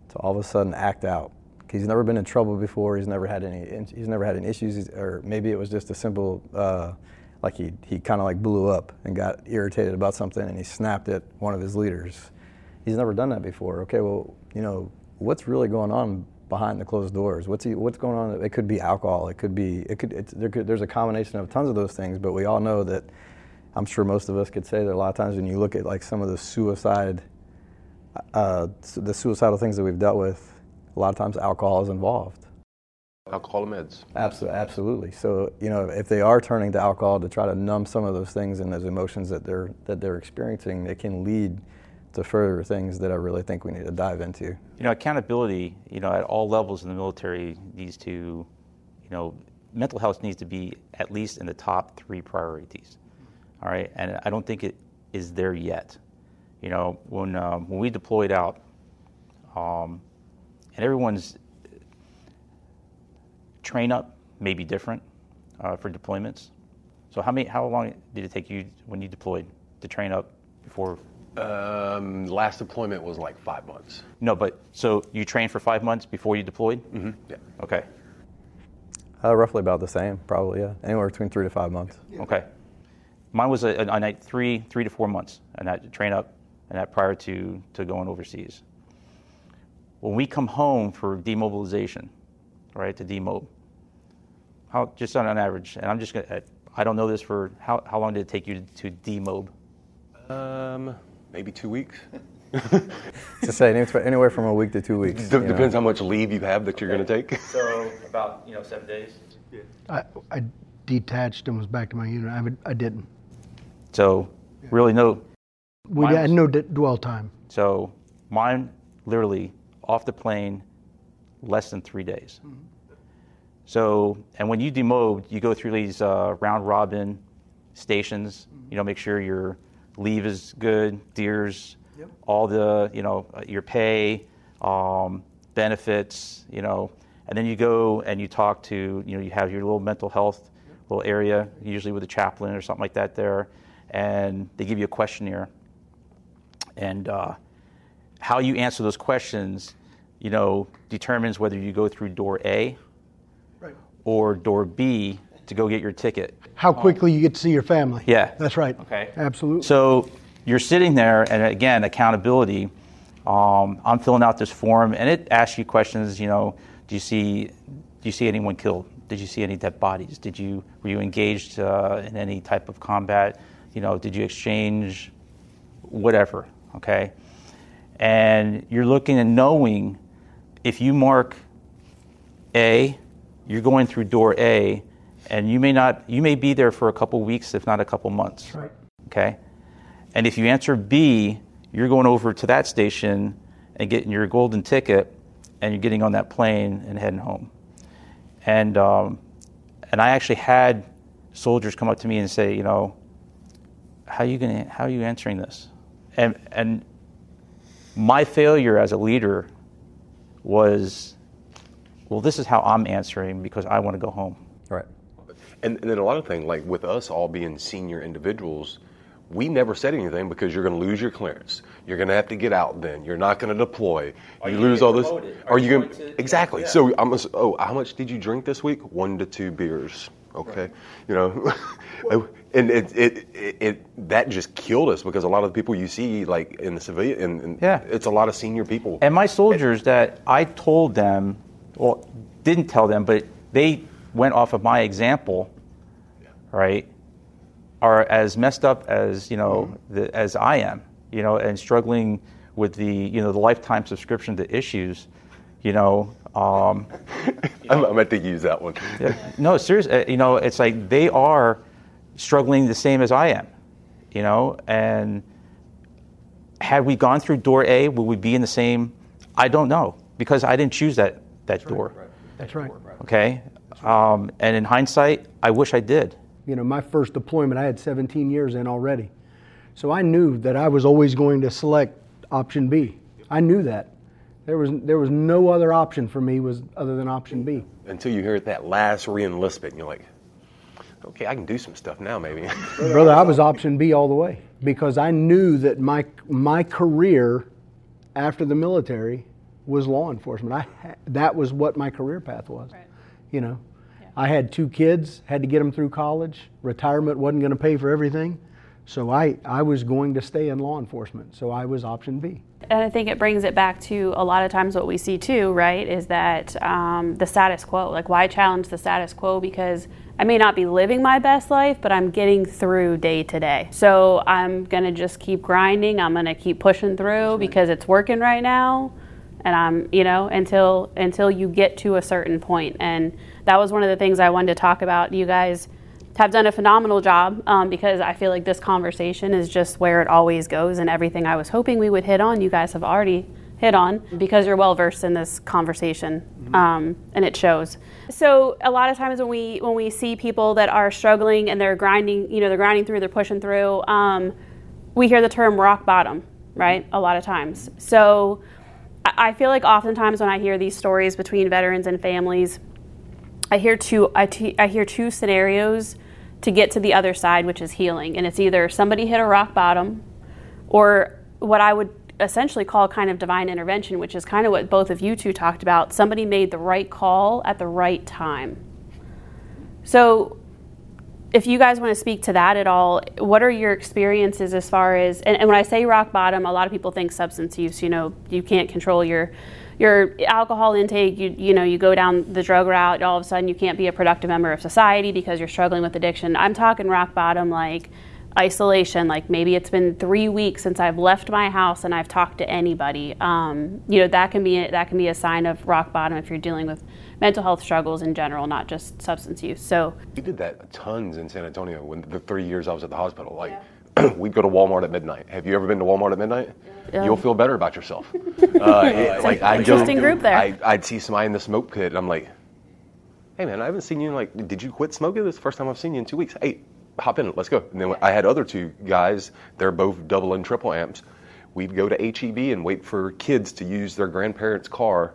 to all of a sudden act out? He's never been in trouble before. He's never had any. He's never had any issues, or maybe it was just a simple, uh, like he he kind of like blew up and got irritated about something, and he snapped at one of his leaders. He's never done that before. Okay, well, you know, what's really going on behind the closed doors? What's he, what's going on? It could be alcohol. It could be. It could, there could. There's a combination of tons of those things, but we all know that. I'm sure most of us could say that a lot of times when you look at like some of the suicide, uh, the suicidal things that we've dealt with, a lot of times alcohol is involved. Alcohol meds. Absolutely, absolutely. So you know, if they are turning to alcohol to try to numb some of those things and those emotions that they're that they're experiencing, it can lead to further things that I really think we need to dive into. You know, accountability. You know, at all levels in the military needs to, you know, mental health needs to be at least in the top three priorities. All right, and I don't think it is there yet. You know, when um, when we deployed out. Um, and everyone's train up may be different uh, for deployments. So how many how long did it take you when you deployed to train up before? Um, last deployment was like five months. No, but so you trained for five months before you deployed? Mm-hmm. Yeah. Okay. Uh, roughly about the same, probably. Yeah, anywhere between three to five months. Okay. Mine was a, a, a night three three to four months, and that train up, and that prior to to going overseas when we come home for demobilization, right, to demob, how, just on an average, and I'm just going to, I don't know this for, how, how long did it take you to, to demob? Um, maybe two weeks. to say anywhere from a week to two weeks. D- depends know. how much leave you have that you're going to take. So about you know seven days. Yeah. I, I detached and was back to my unit. I, would, I didn't. So really no. We had no d- dwell time. So mine literally off the plane less than three days. Mm-hmm. So, and when you demob, you go through these uh, round robin stations. Mm-hmm. You know, make sure your leave is good, DEERS, yep. all the you know uh, your pay, um, benefits. You know, and then you go and you talk to you know you have your little mental health yep. little area, usually with a chaplain or something like that there, and they give you a questionnaire. And uh, how you answer those questions, you know, determines whether you go through door A right. or door B to go get your ticket. How quickly you get to see your family. Yeah. That's right. Okay. Absolutely. So you're sitting there, and again, accountability. Um, I'm filling out this form, and it asks you questions. You know, do you see, do you see anyone killed? Did you see any dead bodies? Did you were you engaged uh, in any type of combat? You know, did you exchange whatever? Okay and you're looking and knowing if you mark A, you're going through door A, and you may not, you may be there for a couple weeks, if not a couple months. Right. Okay. And if you answer B, you're going over to that station and getting your golden ticket, and you're getting on that plane and heading home. And um, and I actually had soldiers come up to me and say, you know, how are you going how are you answering this? And and my failure as a leader was, well, this is how I'm answering because I want to go home. Right. And, and then a lot of things, like with us all being senior individuals, we never said anything because you're going to lose your clearance. You're going to have to get out then. You're not going to deploy. Are you, you lose all this. Are, are, you going to exactly? Yeah. So I'm. Oh, how much did you drink this week? One to two beers. Okay, right. you know, and it, it, it, it, that just killed us because a lot of the people you see like in the civilian, and, and yeah, it's a lot of senior people. And my soldiers that I told them, well, didn't tell them, but they went off of my example, yeah. Right, are as messed up as you know mm-hmm. the, as I am, you know, and struggling with the you know the lifetime subscription to issues, you know, um, I'm, I'm going to use that one. yeah, no, seriously. Uh, you know, it's like they are struggling the same as I am. You know, and had we gone through door A, would we be in the same? I don't know because I didn't choose that that That's door. Right. That's right. Okay. Um, and in hindsight, I wish I did. You know, my first deployment, I had 17 years in already. So I knew that I was always going to select option B. I knew that. There was, there was no other option for me was other than option B. Until you hear that last re-enlistment, and you're like, okay, I can do some stuff now, maybe. Brother, I was option B all the way because I knew that my, my career after the military was law enforcement. I, that was what my career path was. Right. You know, I had two kids, had to get them through college. Retirement wasn't going to pay for everything. So I, I was going to stay in law enforcement. So I was option B. And I think it brings it back to a lot of times what we see too, right, is that um, the status quo. Like, why challenge the status quo? Because I may not be living my best life, but I'm getting through day to day. So I'm going to just keep grinding. I'm going to keep pushing through right. because it's working right now. And I'm, you know, until until you get to a certain point. And that was one of the things I wanted to talk about. You guys have done a phenomenal job um, because I feel like this conversation is just where it always goes, and everything I was hoping we would hit on, you guys have already hit on because you're well versed in this conversation, mm-hmm. um, and it shows. So a lot of times when we when we see people that are struggling and they're grinding, you know, they're grinding through, they're pushing through, um, we hear the term rock bottom, right? A lot of times. So I feel like oftentimes when I hear these stories between veterans and families, I hear two I, t- I hear two scenarios to get to the other side, which is healing. And it's either somebody hit a rock bottom or what I would essentially call kind of divine intervention, which is kind of what both of you two talked about. Somebody made the right call at the right time. So, if you guys want to speak to that at all, what are your experiences as far as, and, and when I say rock bottom, a lot of people think substance use, you know, you can't control your your alcohol intake, you you know, you go down the drug route, all of a sudden you can't be a productive member of society because you're struggling with addiction. I'm talking rock bottom like isolation like maybe it's been three weeks since i've left my house and i've talked to anybody um, you know that can be that can be a sign of rock bottom if you're dealing with mental health struggles in general not just substance use so you did that tons in san antonio when the three years i was at the hospital like yeah. we'd go to walmart at midnight have you ever been to walmart at midnight yeah you'll feel better about yourself. Uh, like I interesting group there. I, would see somebody in the smoke pit, and I'm like, "Hey man, I haven't seen you in like, did you quit smoking? This is the first time I've seen you in two weeks. Hey, hop in, let's go." And then I had other two guys. They're both double and triple amps. We'd go to HEB and wait for kids to use their grandparents' car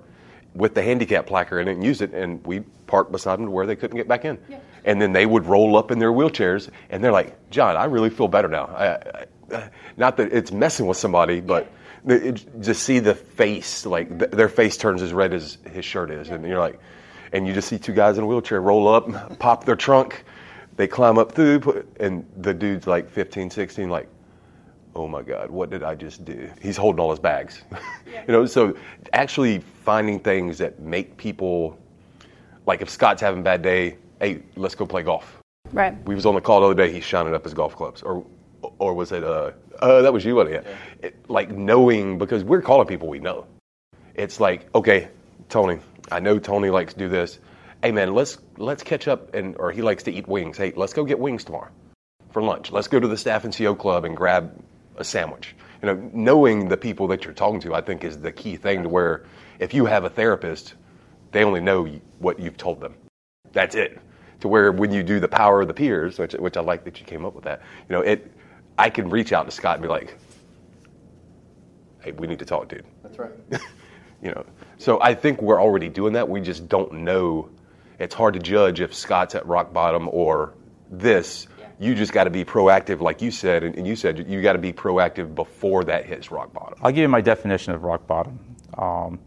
with the handicap placard in it and use it, and we park beside them to where they couldn't get back in. Yeah. And then they would roll up in their wheelchairs, and they're like, "John, I really feel better now. I, not that it's messing with somebody, but it, just see the face, like th- their face turns as red as his shirt is, and you're like, and you just see two guys in a wheelchair roll up, pop their trunk, they climb up through, put, and the dude's like 15, 16, like, oh my God, what did I just do? He's holding all his bags, yeah. you know. So actually finding things that make people, like if Scott's having a bad day, hey, let's go play golf. Right. We was on the call the other day. He's shining up his golf clubs, or or was it uh, uh that was you, wasn't it? Yeah. it? Like knowing because we're calling people we know. It's like okay, Tony, I know Tony likes to do this. Hey man, let's let's catch up and or he likes to eat wings. Hey, let's go get wings tomorrow for lunch. Let's go to the staff NCO club and grab a sandwich. You know, knowing the people that you're talking to, I think is the key thing to where if you have a therapist, they only know what you've told them. That's it. To where when you do the power of the peers, which, which I like that you came up with that, you know, it I can reach out to Scott and be like, hey, we need to talk, dude. That's right. you know, so I think we're already doing that. We just don't know. It's hard to judge if Scott's at rock bottom or this. Yeah. You just got to be proactive, like you said, and you said you got to be proactive before that hits rock bottom. I'll give you my definition of rock bottom. Um,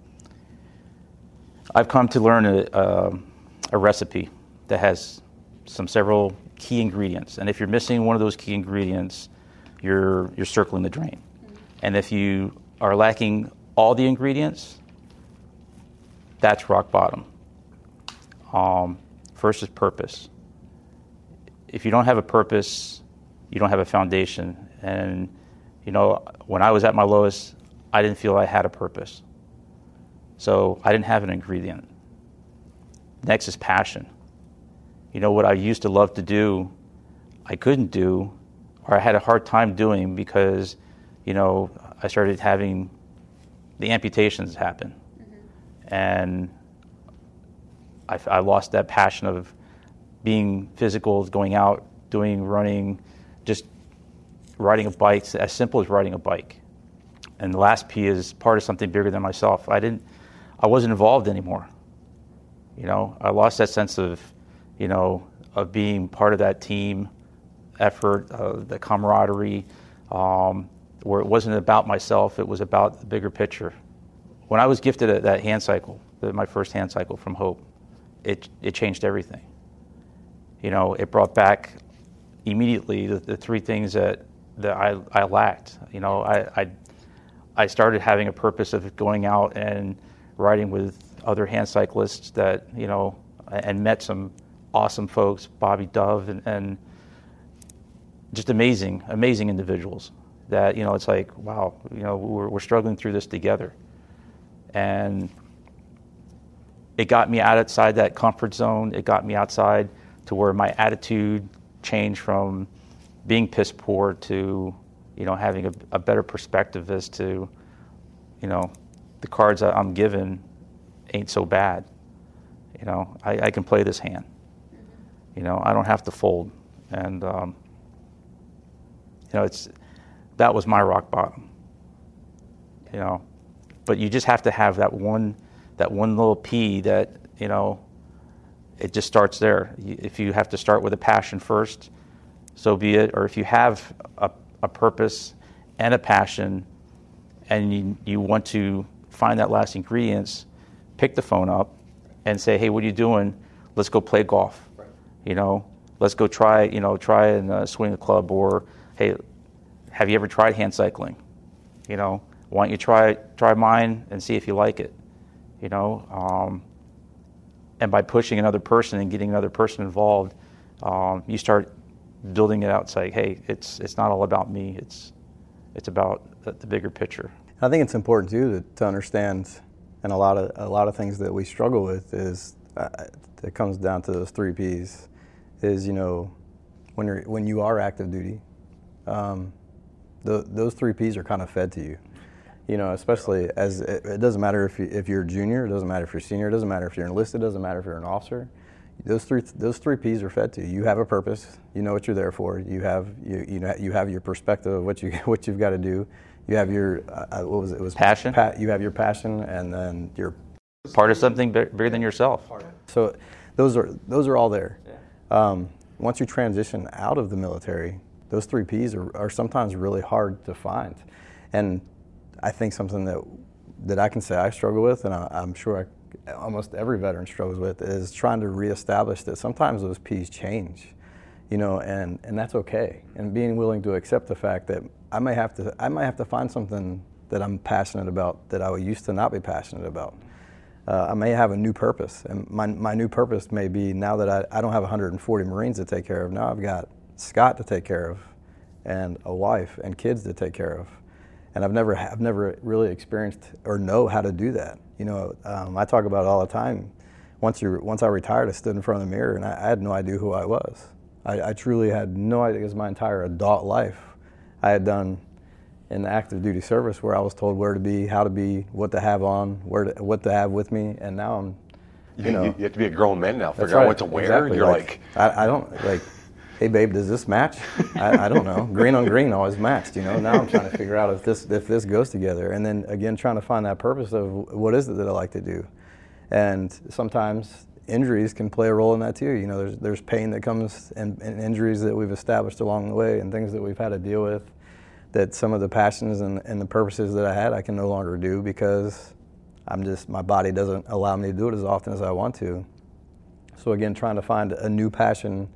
I've come to learn a, uh, a recipe that has some several key ingredients, and if you're missing one of those key ingredients, you're, you're circling the drain. And if you are lacking all the ingredients, that's rock bottom. Um, first is purpose. If you don't have a purpose, you don't have a foundation. And, you know, when I was at my lowest, I didn't feel I had a purpose. So I didn't have an ingredient. Next is passion. You know, what I used to love to do, I couldn't do or I had a hard time doing because, you know, I started having the amputations happen. Mm-hmm. And I, I lost that passion of being physical, going out, doing running, just riding a bike, as simple as riding a bike. And the last P is part of something bigger than myself. I didn't, I wasn't involved anymore. You know, I lost that sense of, you know, of being part of that team effort, uh, the camaraderie, um, where it wasn't about myself, it was about the bigger picture. When I was gifted a, that hand cycle, the, my first hand cycle from Hope, it, it changed everything. You know, it brought back immediately the, the three things that, that I, I lacked. You know, I, I, I started having a purpose of going out and riding with other hand cyclists that, you know, and met some awesome folks, Bobby Dove, and, and just amazing, amazing individuals that, you know, it's like, wow, you know, we're, we're struggling through this together. And it got me out outside that comfort zone. It got me outside to where my attitude changed from being piss poor to, you know, having a, a better perspective as to, you know, the cards I'm given ain't so bad. You know, I, I can play this hand. You know, I don't have to fold. And, um, you know, it's, that was my rock bottom. You know, but you just have to have that one, that one little P that, you know, it just starts there. If you have to start with a passion first, so be it. Or if you have a, a purpose and a passion and you, you want to find that last ingredients, pick the phone up and say, hey, what are you doing? Let's go play golf. You know, let's go try, you know, try and uh, swing a club or, hey, have you ever tried hand cycling? You know, why don't you try, try mine and see if you like it? You know, um, and by pushing another person and getting another person involved, um, you start building it out. Saying, hey, it's it's not all about me. It's it's about the, the bigger picture. I think it's important too to, to, understand, and a lot of a lot of things that we struggle with is uh, it comes down to those three P's. Is you know when you're when you are active duty, um, the, those three P's are kind of fed to you you know, especially as it, it doesn't matter if, you, if you're a junior, it doesn't matter if you're senior, it doesn't matter if you're enlisted, it doesn't matter if you're an officer. Those three, those three P's are fed to you. You have a purpose. You know what you're there for. You have, you, you know, you have your perspective of what you, what you've got to do. You have your, uh, uh, what was it? it was passion. Pa- you have your passion, and then your part of something bigger than yourself. So, those are those are all there. Um, once you transition out of the military, those three P's are, are sometimes really hard to find, and I think something that that I can say I struggle with, and I, am sure I, almost every veteran struggles with, is trying to reestablish that sometimes those P's change, you know, and, and that's okay. And being willing to accept the fact that I may have to I might have to find something that I'm passionate about that I used to not be passionate about. Uh, I may have a new purpose, and my, my new purpose may be now that I, I don't have 140 Marines to take care of. Now I've got Scott to take care of, and a wife and kids to take care of and I've never I've never really experienced or know how to do that. You know, um, I talk about it all the time. Once you once I retired, I stood in front of the mirror and I, I had no idea who I was. I, I, truly had no idea because my entire adult life I had done in the active duty service where I was told where to be, how to be, what to have on, where to, what to have with me, and now I'm. You, know, you have to be a grown man now. Figure right. out what to wear. Exactly. You're like, like I, I don't like hey babe, does this match? I, I, don't know. green on green always matched, you know. Now I'm trying to figure out if this if this goes together, and then again trying to find that purpose of what is it that I like to do, and sometimes injuries can play a role in that too. You know, there's there's pain that comes and, and injuries that we've established along the way, and things that we've had to deal with. That some of the passions and, and the purposes that I had, I can no longer do because I'm just my body doesn't allow me to do it as often as I want to. So again, trying to find a new passion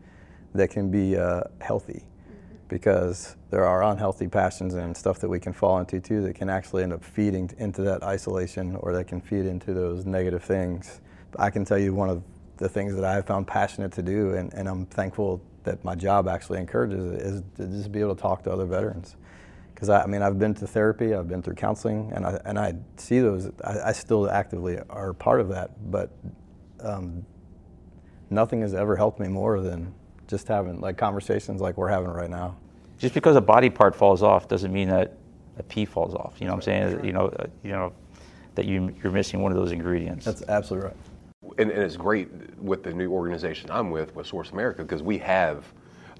that can be uh, healthy because there are unhealthy passions and stuff that we can fall into too that can actually end up feeding into that isolation or that can feed into those negative things. I can tell you one of the things that I have found passionate to do, and, and I'm thankful that my job actually encourages it, is to just be able to talk to other veterans. Because I, I, mean, I've been to therapy, I've been through counseling, and I, and I see those, I, I still actively are part of that, but um, nothing has ever helped me more than just having like conversations like we're having right now. Just because a body part falls off doesn't mean that a P falls off. You know what I'm saying? You know, uh, you know that you you're missing one of those ingredients. That's absolutely right. and, and it's great with the new organization I'm with, with SourceAmerica, because we have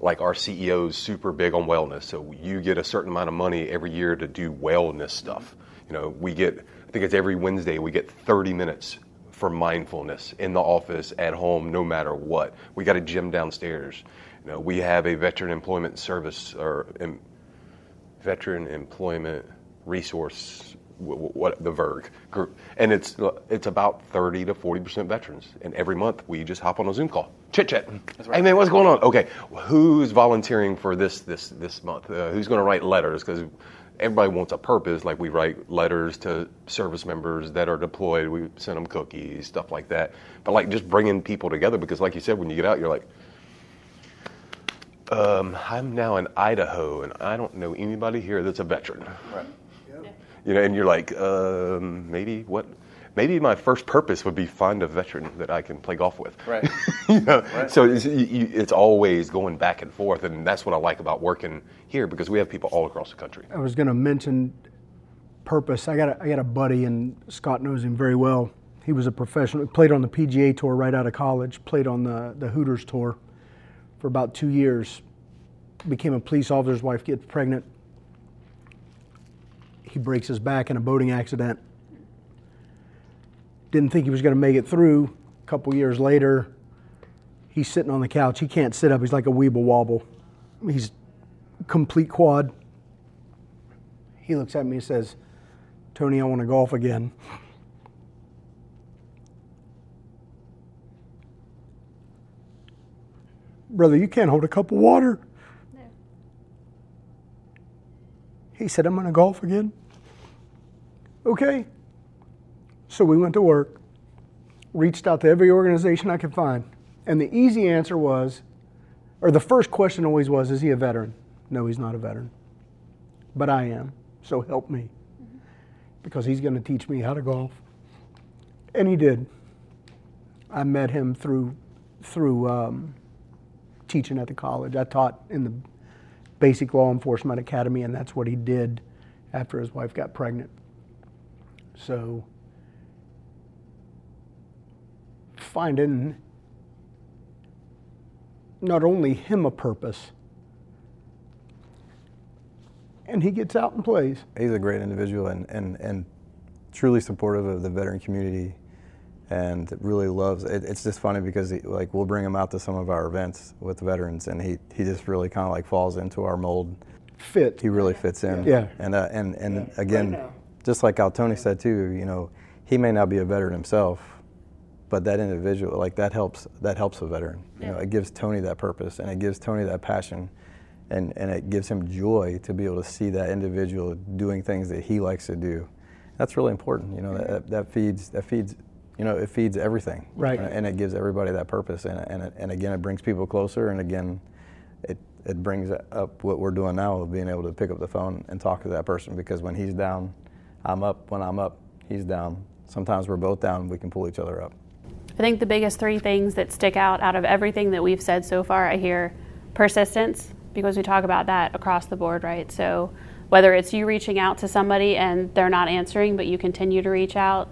like our CEO is super big on wellness. So you get a certain amount of money every year to do wellness stuff. You know, we get, I think it's every Wednesday, we get 30 minutes for mindfulness in the office, at home, no matter what. We got a gym downstairs. You know, we have a veteran employment service or um, veteran employment resource what the VERG group, and it's it's about thirty to forty percent veterans. And every month we just hop on a Zoom call, chit chat. Right. Hey man, what's going on? Okay, who's volunteering for this this this month? Uh, who's going to write letters? Because everybody wants a purpose. Like we write letters to service members that are deployed. We send them cookies, stuff like that. But like just bringing people together because, like you said, when you get out, you're like. Um, I'm now in Idaho, and I don't know anybody here that's a veteran. Right you know, and you're like, um, maybe what? Maybe my first purpose would be find a veteran that I can play golf with. Right. you know? right. So it's, you, it's, always going back and forth, and that's what I like about working here because we have people all across the country. I was going to mention purpose. I got a, I got a buddy, and Scott knows him very well. He was a professional. Played on the PGA tour right out of college. Played on the the Hooters tour for about two years. Became a police officer's wife. Gets pregnant he breaks his back in a boating accident. Didn't think he was going to make it through. A couple years later, he's sitting on the couch. He can't sit up. He's like a weeble wobble. He's complete quad. He looks at me and says, Tony, I want to golf again. Brother, you can't hold a cup of water. No. He said, I'm going to golf again. Okay. So we went to work, reached out to every organization I could find. And the easy answer was, or the first question always was, is he a veteran? No, he's not a veteran. But I am. So help me. Because he's going to teach me how to golf. And he did. I met him through, through um, teaching at the college. I taught in the basic law enforcement academy, and that's what he did after his wife got pregnant. So finding not only him a purpose, and he gets out and plays. He's a great individual and, and, and truly supportive of the veteran community and really loves it. It's just funny because he, like we'll bring him out to some of our events with veterans and he, he just really kind of like falls into our mold. Fit. He really fits in. Yeah. And, uh, and, and yeah. again, right just like how Tony said too, you know, he may not be a veteran himself, but that individual, like that helps, that helps a veteran. You know, it gives Tony that purpose and it gives Tony that passion and, and it gives him joy to be able to see that individual doing things that he likes to do. That's really important. You know, that, that feeds, that feeds, you know, it feeds everything. Right. And it gives everybody that purpose. And, and, and again, it brings people closer. And again, it, it brings up what we're doing now of being able to pick up the phone and talk to that person because when he's down, I'm up when I'm up, he's down. Sometimes we're both down, we can pull each other up. I think the biggest three things that stick out out of everything that we've said so far, I hear persistence, because we talk about that across the board, right? So whether it's you reaching out to somebody and they're not answering, but you continue to reach out,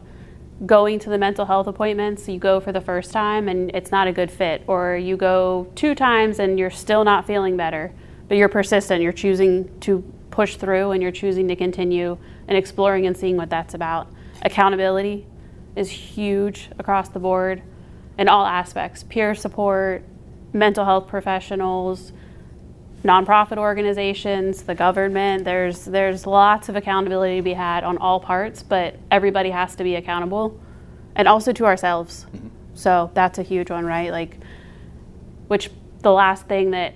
going to the mental health appointments, you go for the first time and it's not a good fit, or you go two times and you're still not feeling better, but you're persistent, you're choosing to push through and you're choosing to continue and exploring and seeing what that's about. Accountability is huge across the board in all aspects peer support, mental health professionals, nonprofit organizations, the government. There's, there's lots of accountability to be had on all parts, but everybody has to be accountable and also to ourselves. Mm-hmm. So that's a huge one, right? Like, which the last thing that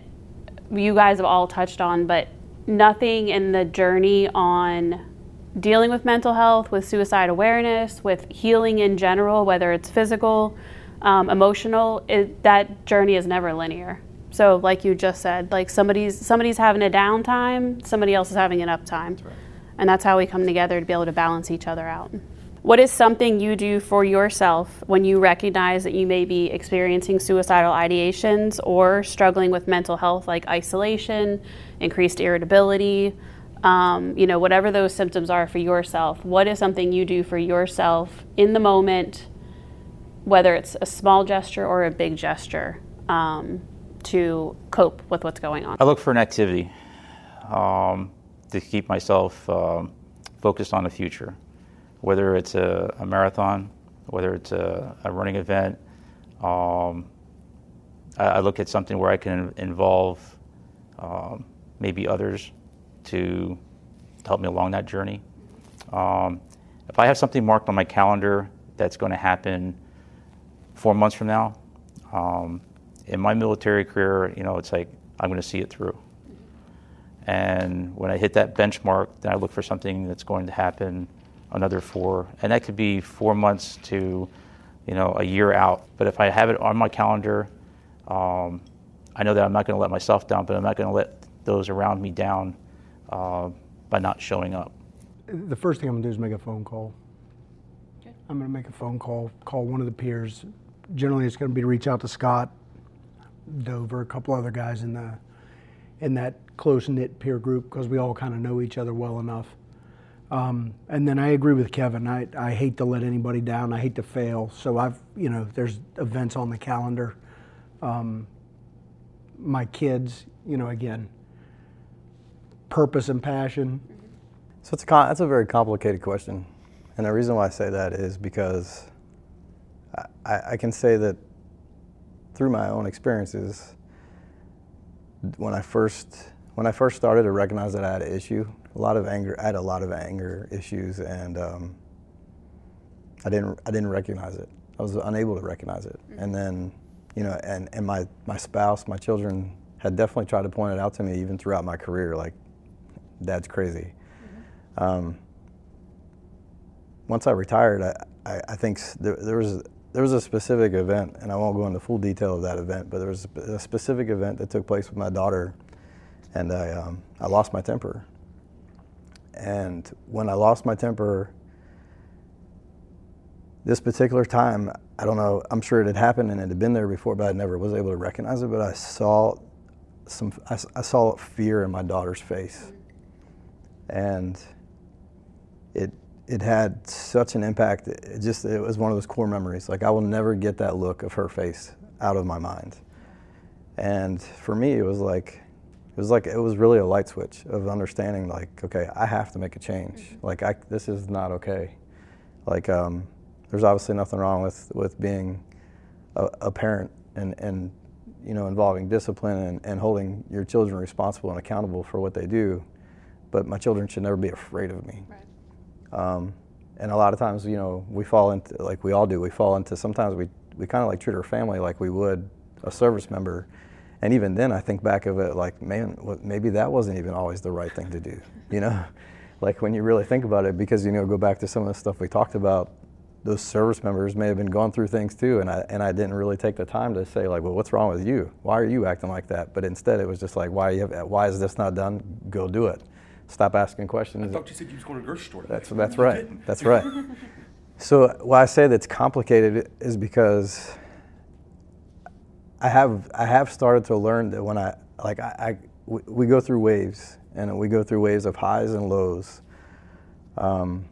you guys have all touched on, but nothing in the journey on dealing with mental health, with suicide awareness, with healing in general, whether it's physical, um, emotional, it, that journey is never linear. So, like you just said, like somebody's somebody's having a downtime, somebody else is having an uptime, right. and that's how we come together to be able to balance each other out. What is something you do for yourself when you recognize that you may be experiencing suicidal ideations or struggling with mental health, like isolation, increased irritability, um, you know, whatever those symptoms are for yourself, what is something you do for yourself in the moment whether it's a small gesture or a big gesture, um, to cope with what's going on? I look for an activity um, to keep myself um, focused on the future, whether it's a, a marathon, whether it's a, a running event. Um, I, I, look at something where I can involve um, maybe others to help me along that journey. Um, if I have something marked on my calendar that's going to happen four months from now, um, in my military career, you know, it's like I'm going to see it through. And when I hit that benchmark, then I look for something that's going to happen another four, and that could be four months to, you know, a year out. But if I have it on my calendar, um, I know that I'm not going to let myself down, but I'm not going to let those around me down uh, by not showing up. The first thing I'm going to do is make a phone call. Okay. I'm going to make a phone call, call one of the peers. Generally, it's going to be to reach out to Scott, Dover, a couple other guys in the in that close knit peer group because we all kind of know each other well enough. Um, and then I agree with Kevin. I, I hate to let anybody down. I hate to fail. So I've you know there's events on the calendar. Um, my kids, you know, again, purpose and passion. So it's a that's a very complicated question, and the reason why I say that is because I, I can say that through my own experiences, when I first when I first started to recognize that I had an issue, a lot of anger. I had a lot of anger issues, and um, I didn't I didn't recognize it. I was unable to recognize it, mm-hmm. and then you know, and and my my spouse, my children had definitely tried to point it out to me even throughout my career, like, Dad's crazy. Mm-hmm. Um, once I retired, I, I, I think there, there was there was a specific event, and I won't go into full detail of that event, but there was a specific event that took place with my daughter, and I, um, I lost my temper. And when I lost my temper, this particular time, I don't know, I'm sure it had happened and it had been there before, but I never was able to recognize it. But I saw some, I, I saw fear in my daughter's face. And it, it had such an impact. It just it was one of those core memories. Like I will never get that look of her face out of my mind. And for me, it was like it was like it was really a light switch of understanding. Like okay, I have to make a change. Mm-hmm. Like I, this is not okay. Like um, there's obviously nothing wrong with with being a, a parent and and you know involving discipline and, and holding your children responsible and accountable for what they do. But my children should never be afraid of me. Right um, and a lot of times, you know, we fall into, like we all do, we fall into, sometimes we, we kind of like treat our family like we would a service member. And even then, I think back of it like, man, maybe that wasn't even always the right thing to do, you know? like when you really think about it, because, you know, go back to some of the stuff we talked about, those service members may have been going through things too, and I, and I didn't really take the time to say like, well, what's wrong with you? Why are you acting like that? But instead, it was just like, why, you have, why is this not done? Go do it stop asking questions. I thought you said you was going to the grocery store. That's that's right. That's right. so why I say that's complicated is because I have I have started to learn that when I like I, I we, go through waves and we go through waves of highs and lows. Um,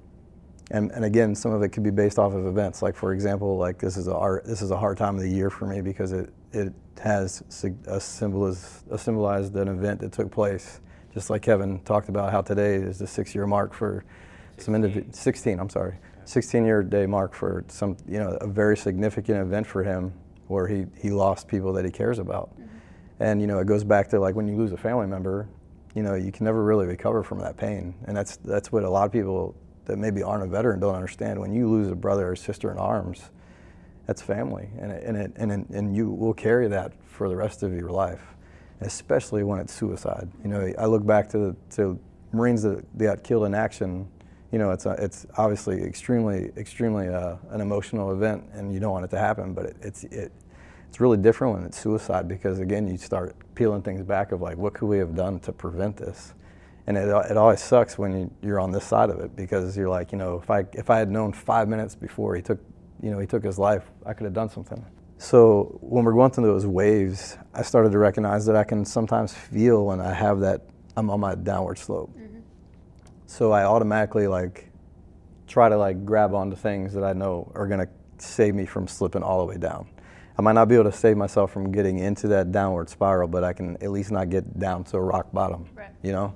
and, and again, some of it could be based off of events. Like for example, like this is a hard, this is a hard time of the year for me because it it has a symbolized, a symbolized an event that took place just like Kevin talked about how today is the six year mark for 16. some individual 16 I'm sorry. 16 year day mark for some you know a very significant event for him where he he lost people that he cares about. Mm-hmm. and you know it goes back to like when you lose a family member you know you can never really recover from that pain. And that's that's what a lot of people that maybe aren't a veteran don't understand. When you lose a brother or sister in arms that's family. And it, and it, and, and you will carry that for the rest of your life especially when it's suicide. You know, I look back to, to Marines that, got killed in action. You know, it's, a, it's obviously extremely, extremely uh, an emotional event, and you don't want it to happen. But it, it's it, it's really different when it's suicide because again, you start peeling things back of like, what could we have done to prevent this? And it, it always sucks when you, you're on this side of it because you're like, you know, if I if I had known five minutes before he took, you know, he took his life, I could have done something. So when we're going through those waves, I started to recognize that I can sometimes feel when I have that I'm on my downward slope. Mm-hmm. So I automatically like try to like grab onto things that I know are gonna save me from slipping all the way down. I might not be able to save myself from getting into that downward spiral, but I can at least not get down to a rock bottom. Right. You know.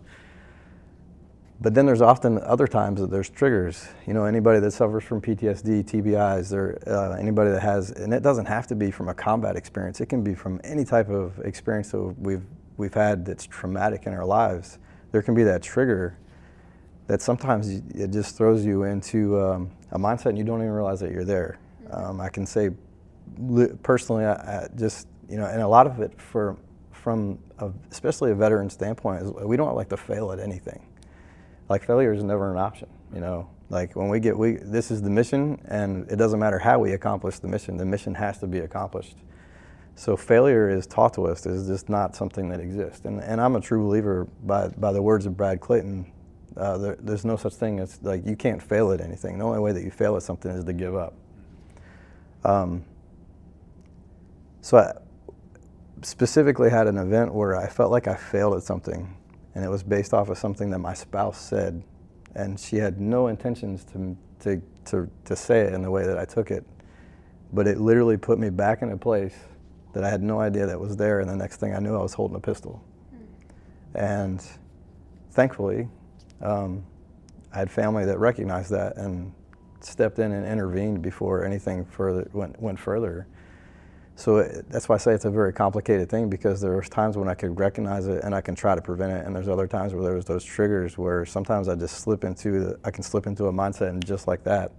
But then there's often other times that there's triggers. You know, anybody that suffers from PTSD, TBIs, or uh, anybody that has, and it doesn't have to be from a combat experience. It can be from any type of experience that we've we've had that's traumatic in our lives. There can be that trigger that sometimes it just throws you into um, a mindset and you don't even realize that you're there. Um, I can say personally, I, I, just you know, and a lot of it for from a, especially a veteran standpoint is we don't like to fail at anything like failure is never an option. You know, like when we get we this is the mission, and it doesn't matter how we accomplish the mission. The mission has to be accomplished. So failure is taught to us is just not something that exists. And and I'm a true believer by by the words of Brad Clayton. Uh, there, there's no such thing as like you can't fail at anything. The only way that you fail at something is to give up. Um, so I specifically had an event where I felt like I failed at something and it was based off of something that my spouse said, and she had no intentions to, to, to, to say it in the way that I took it, but it literally put me back in a place that I had no idea that was there, and the next thing I knew, I was holding a pistol. And thankfully, um, I had family that recognized that and stepped in and intervened before anything further went, went further. So it, that's why I say it's a very complicated thing because there's times when I could recognize it and I can try to prevent it, and there's other times where there's those triggers where sometimes I just slip into the, I can slip into a mindset and just like that,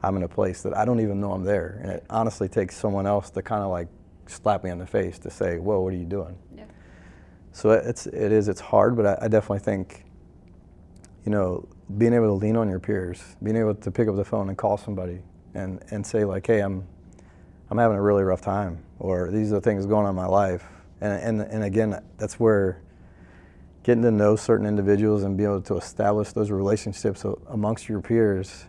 I'm in a place that I don't even know I'm there, and it honestly takes someone else to kind of like slap me in the face to say, "Whoa, what are you doing?" Yeah. So it's it is it's hard, but I, I definitely think, you know, being able to lean on your peers, being able to pick up the phone and call somebody and and say like, "Hey, I'm." I'm having a really rough time, or these are the things going on in my life. And, and, and again, that's where getting to know certain individuals and be able to establish those relationships amongst your peers.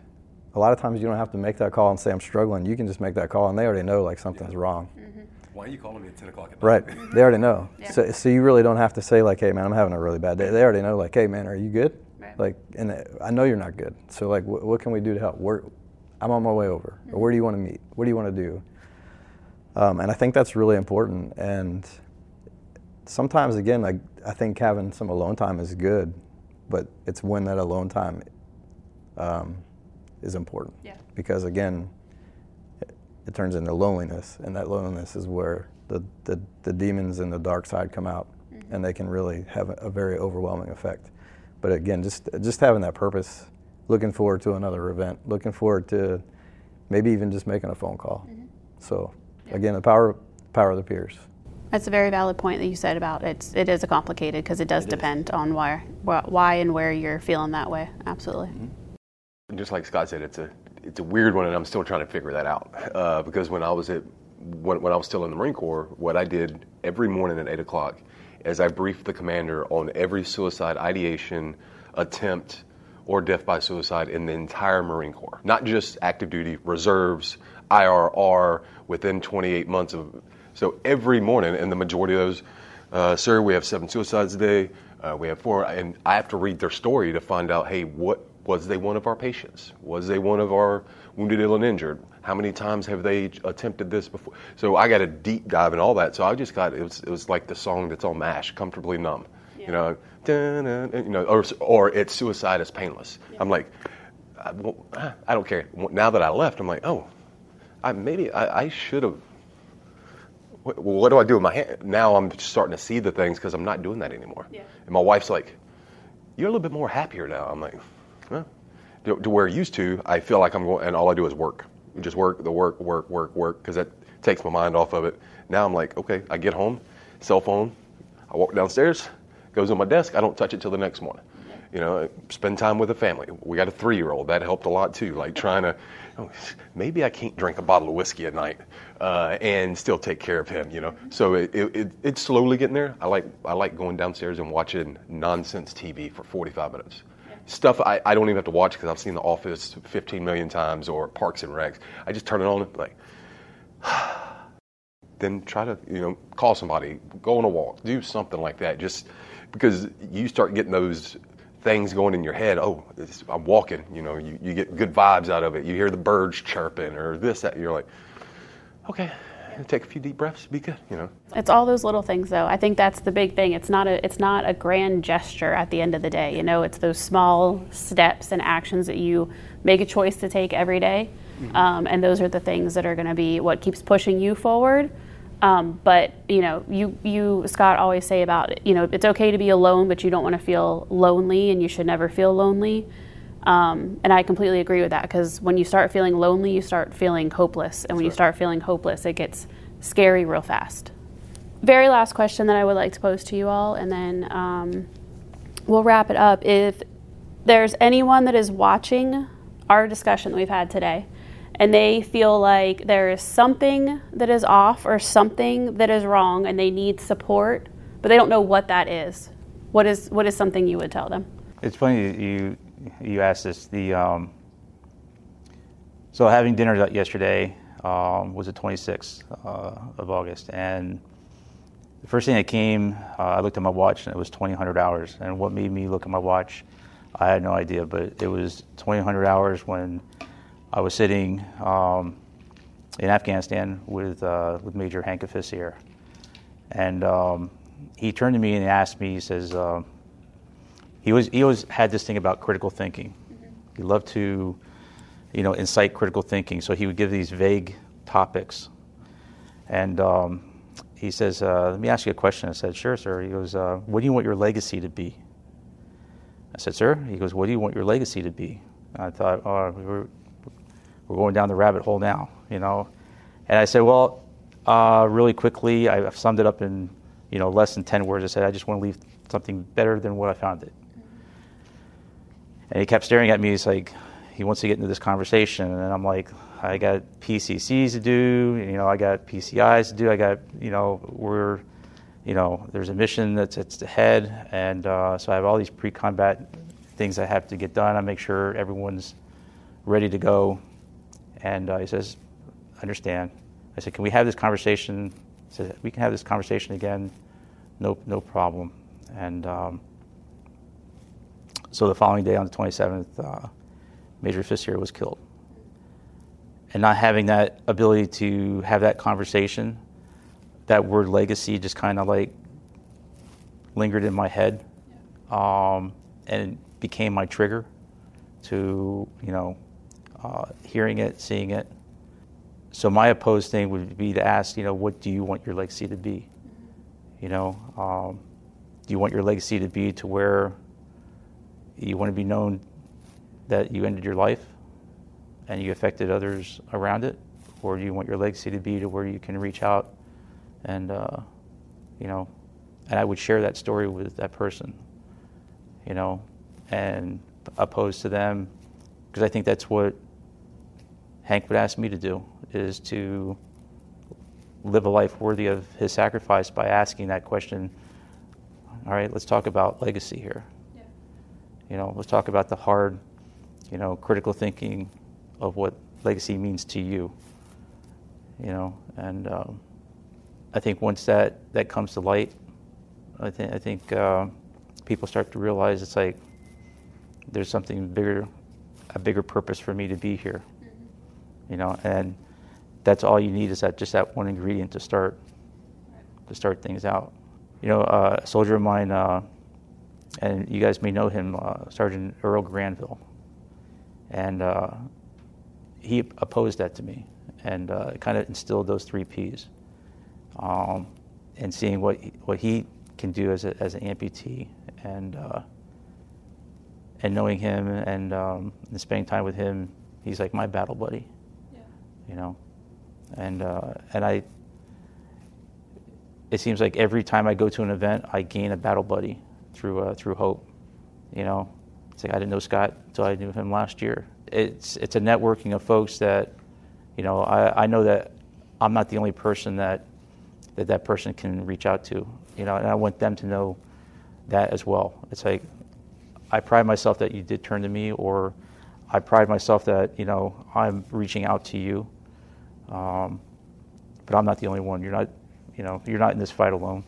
A lot of times you don't have to make that call and say I'm struggling. You can just make that call, and they already know like something's wrong. Mm-hmm. Why are you calling me at 10 o'clock at night? Right, they already know. Yeah. So, so you really don't have to say like, "Hey, man, I'm having a really bad day." They already know like, "Hey, man, are you good?" Right. Like, and I know you're not good. So like, wh- what can we do to help? Where, I'm on my way over. Mm-hmm. Or where do you want to meet? What do you want to do? Um, and I think that's really important. And sometimes, again, I, I think having some alone time is good, but it's when that alone time um, is important. Yeah. Because, again, it, it, turns into loneliness, and that loneliness is where the, the, the demons and the dark side come out, mm-hmm. and they can really have a, a, very overwhelming effect. But again, just, just having that purpose, looking forward to another event, looking forward to maybe even just making a phone call. Mm-hmm. So Again, the power power of the peers. That's a very valid point that you said about it's it is a complicated because it does it depend is. on why why and where you're feeling that way. Absolutely. Mm-hmm. Just like Scott said, it's a it's a weird one, and I'm still trying to figure that out. Uh, because when I was at when, when I was still in the Marine Corps, what I did every morning at eight o'clock is I briefed the commander on every suicide ideation, attempt, or death by suicide in the entire Marine Corps, not just active duty, reserves, IRR within 28 months of. So every morning, and the majority of those, uh, sir, we have seven suicides a day. Uh, we have four, and I have to read their story to find out, hey, what was they one of our patients? Was they one of our wounded, ill, and injured? How many times have they attempted this before? So I got a deep dive in all that. So I just got it was it was like the song that's on Mash, comfortably numb. Yeah. You know, you know, or or it's suicide is painless. Yeah. I'm like, I, well, I don't care. Now that I left, I'm like, oh, I, maybe I, I should have. What, what, do I do with my hand? Now I'm starting to see the things because I'm not doing that anymore. Yeah. And my wife's like, "You're a little bit more happier now." I'm like, huh? to, to where I used to, I feel like I'm going, and all I do is work, just work, the work, work, work, work, because that takes my mind off of it. Now I'm like, okay, I get home, cell phone, I walk downstairs, goes on my desk, I don't touch it till the next morning you know, spend time with the family. We got a three year old. That helped a lot too. Like trying to, oh, maybe I can't drink a bottle of whiskey at night uh, and still take care of him, you know. So it, it, it's slowly getting there. I like, I like going downstairs and watching nonsense TV for 45 minutes. Stuff I, I don't even have to watch because I've seen The Office 15 million times or Parks and Recs. I just turn it on and like, then try to, you know, call somebody, go on a walk, do something like that. Just because you start getting those things going in your head. Oh, this, I'm walking. You know, you, you get good vibes out of it. You hear the birds chirping or this, that. You're like, okay, take a few deep breaths, be good. You know. It's all those little things, though. I think that's the big thing. It's not a it's not a grand gesture at the end of the day. You know, it's those small steps and actions that you make a choice to take every day. Mm-hmm. Um, and those are the things that are going to be what keeps pushing you forward. Um, but you know, you you Scott always say about you know it's okay to be alone, but you don't want to feel lonely, and you should never feel lonely. Um, and I completely agree with that because when you start feeling lonely, you start feeling hopeless, and when you start feeling hopeless, it gets scary real fast. Very last question that I would like to pose to you all, and then um, we'll wrap it up. If there's anyone that is watching our discussion that we've had today and they feel like there is something that is off or something that is wrong and they need support, but they don't know what that is. What is what is something you would tell them? It's funny you you asked this. The um, so having dinner yesterday um, was the 26th uh, of August, and the first thing that came, uh, I looked at my watch and it was 2,000 hours. And what made me look at my watch, I had no idea, but it was 2,000 hours when I was sitting um, in Afghanistan with uh, with Major Hank Ofeciar, and um, he turned to me and asked me. He says uh, he was he always had this thing about critical thinking. He loved to, you know, incite critical thinking. So he would give these vague topics, and um, he says, uh, "Let me ask you a question." I said, "Sure, sir." He goes, uh, "What do you want your legacy to be?" I said, "Sir." He goes, "What do you want your legacy to be?" I thought, "Oh, were, going down the rabbit hole now, you know. And I said, well, uh, really quickly, I summed it up in, you know, less than 10 words. I said, I just want to leave something better than what I found it. And he kept staring at me. He's like, he wants to get into this conversation. And I'm like, I got PCCs to do, you know, I got PCIs to do, I got, you know, we're, you know, there's a mission that's, that's ahead. And uh, so I have all these pre combat things I have to get done. I make sure everyone's ready to go and uh, he says, understand. I said, can we have this conversation? He said, we can have this conversation again. No, no problem. And um, so the following day on the 27th, uh, Major Ofeciar was killed. And not having that ability to have that conversation, that word legacy just kind of like lingered in my head um, and became my trigger to, you know, uh, hearing it, seeing it. So my opposed thing would be to ask, you know, what do you want your legacy to be? You know, um, do you want your legacy to be to where you want to be known that you ended your life and you affected others around it, or do you want your legacy to be to where you can reach out and, uh, you know, and I would share that story with that person, you know, and opposed to them, because I think that's what Hank would ask me to do is to live a life worthy of his sacrifice by asking that question. All right, let's talk about legacy here. Yeah. You know, let's talk about the hard, you know, critical thinking of what legacy means to you. You know, and um, I think once that that comes to light, I think I think uh, people start to realize it's like there's something bigger, a bigger purpose for me to be here you know, and that's all you need is that just that one ingredient to start to start things out. You know, uh, a soldier of mine, uh, and you guys may know him, uh, Sergeant Earl Granville, and uh, he opposed that to me, and uh, kind of instilled those three P's, um, and seeing what he, what he can do as a, as an amputee, and uh, and knowing him and, um, and spending time with him, he's like my battle buddy you know, and uh, and I. It seems like every time I go to an event, I gain a battle buddy through uh, through hope. You know, it's like I didn't know Scott until I knew him last year. It's it's a networking of folks that, you know, I, I know that I'm not the only person that that that person can reach out to. You know, and I want them to know that as well. It's like I pride myself that you did turn to me, or I pride myself that you know I'm reaching out to you um, but I'm not the only one. You're not, you know, you're not in this fight alone.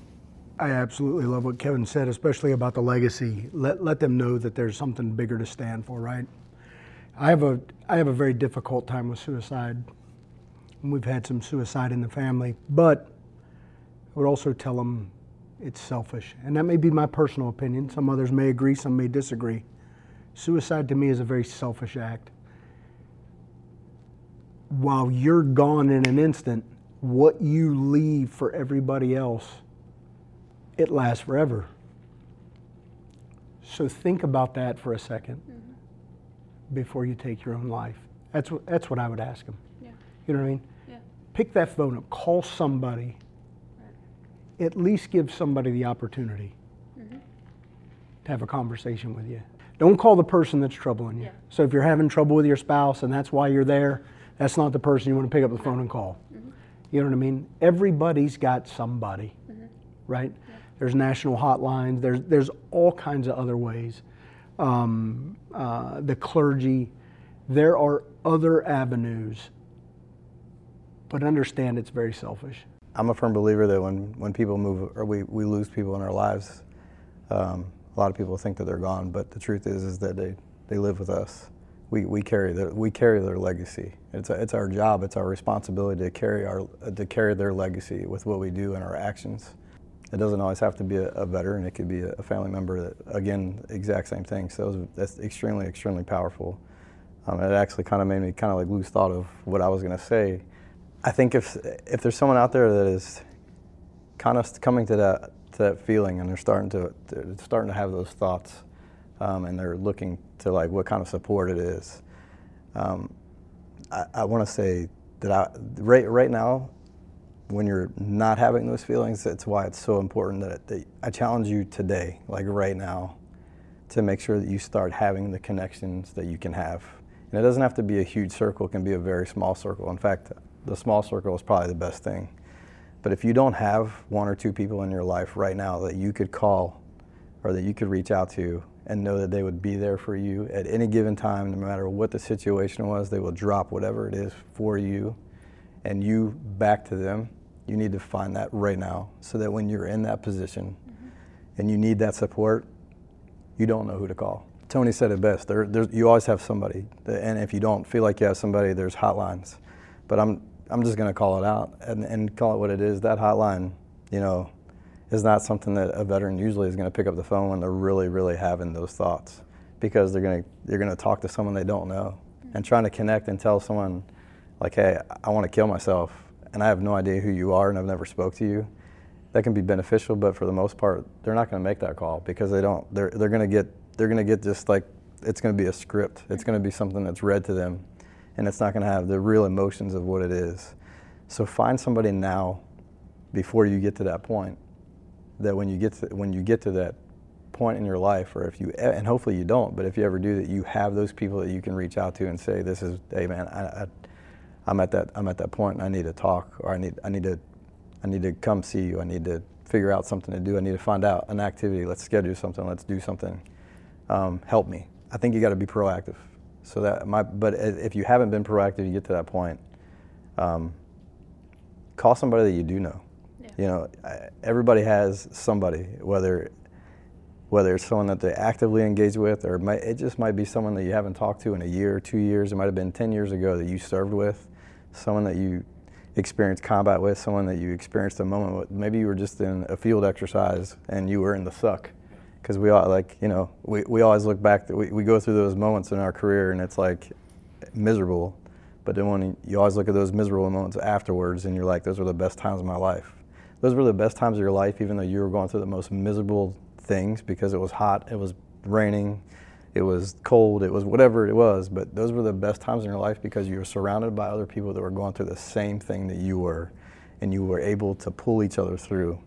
I absolutely love what Kevin said, especially about the legacy. Let let them know that there's something bigger to stand for, right? I have a I have a very difficult time with suicide. We've had some suicide in the family, but I would also tell them it's selfish, and that may be my personal opinion. Some others may agree, some may disagree. Suicide to me is a very selfish act. While you're gone in an instant, what you leave for everybody else, it lasts forever. So think about that for a 2nd mm-hmm. before you take your own life. That's what, that's what I would ask them. Yeah. You know what I mean? Yeah. Pick that phone up, call somebody, right. at least give somebody the opportunity mm-hmm. to have a conversation with you. Don't call the person that's troubling you. Yeah. So if you're having trouble with your spouse and that's why you're there, that's not the person you want to pick up the phone and call. Mm-hmm. You know what I mean? Everybody's got somebody, mm-hmm. right? Yeah. There's national hotlines. There's there's all kinds of other ways. Um, uh, the clergy. There are other avenues, but understand it's very selfish. I'm a firm believer that when, when people move or we, we lose people in our lives, um, a lot of people think that they're gone, but the truth is is that they, they live with us. We, we carry their we carry their legacy. It's a, it's our job. It's our responsibility to carry our to carry their legacy with what we do and our actions. It doesn't always have to be a, a veteran. It could be a, family member that again exact same thing. So that's extremely extremely powerful. Um, it actually kind of made me kind of like lose thought of what I was going to say. I think if if there's someone out there that is kind of coming to that to that feeling and they're starting to they're starting to have those thoughts um, and they're looking to like what kind of support it is. Um, I, I want to say that I, right right now, when you're not having those feelings, that's why it's so important that, that I challenge you today, like right now, to make sure that you start having the connections that you can have. And it doesn't have to be a huge circle; it can be a very small circle. In fact, the small circle is probably the best thing. But if you don't have one or two people in your life right now that you could call or that you could reach out to and know that they would be there for you at any given time, no matter what the situation was, they will drop whatever it is for you and you back to them. You need to find that right now so that when you're in that position mm-hmm. and you need that support, you don't know who to call. Tony said it best. There, you always have somebody, and if you don't feel like you have somebody, there's hotlines. But I'm I'm just going to call it out and, and call it what it is. That hotline, you know, is not something that a veteran usually is going to pick up the phone when they're really, really having those thoughts because they're going to they're going to talk to someone they don't know mm-hmm. and trying to connect and tell someone like, hey, I want to kill myself and I have no idea who you are and I've never spoke to you. That can be beneficial, but for the most part, they're not going to make that call because they don't. They're they're going to get they're going to get just like it's going to be a script. Mm-hmm. It's going to be something that's read to them and it's not going to have the real emotions of what it is. So find somebody now before you get to that point that when you get to, when you get to that point in your life or if you and hopefully you don't but if you ever do that you have those people that you can reach out to and say this is hey man I, I, I'm at that I'm at that point and I need to talk or I need I need to I need to come see you. I need to figure out something to do. I need to find out an activity. Let's schedule something. Let's do something. Um, help me. I think you got to be proactive. So that my, but if you haven't been proactive, you get to that point. Um, call somebody that you do know. You know, everybody has somebody, whether whether it's someone that they actively engage with, or it, might, it just might be someone that you haven't talked to in a year two years. It might have been 10 years ago that you served with, someone that you experienced combat with, someone that you experienced a moment with. Maybe you were just in a field exercise and you were in the suck because we all like you know we, we always look back we, we go through those moments in our career and it's like miserable but then when you always look at those miserable moments afterwards and you're like those were the best times of my life those were the best times of your life even though you were going through the most miserable things because it was hot it was raining it was cold it was whatever it was but those were the best times in your life because you were surrounded by other people that were going through the same thing that you were and you were able to pull each other through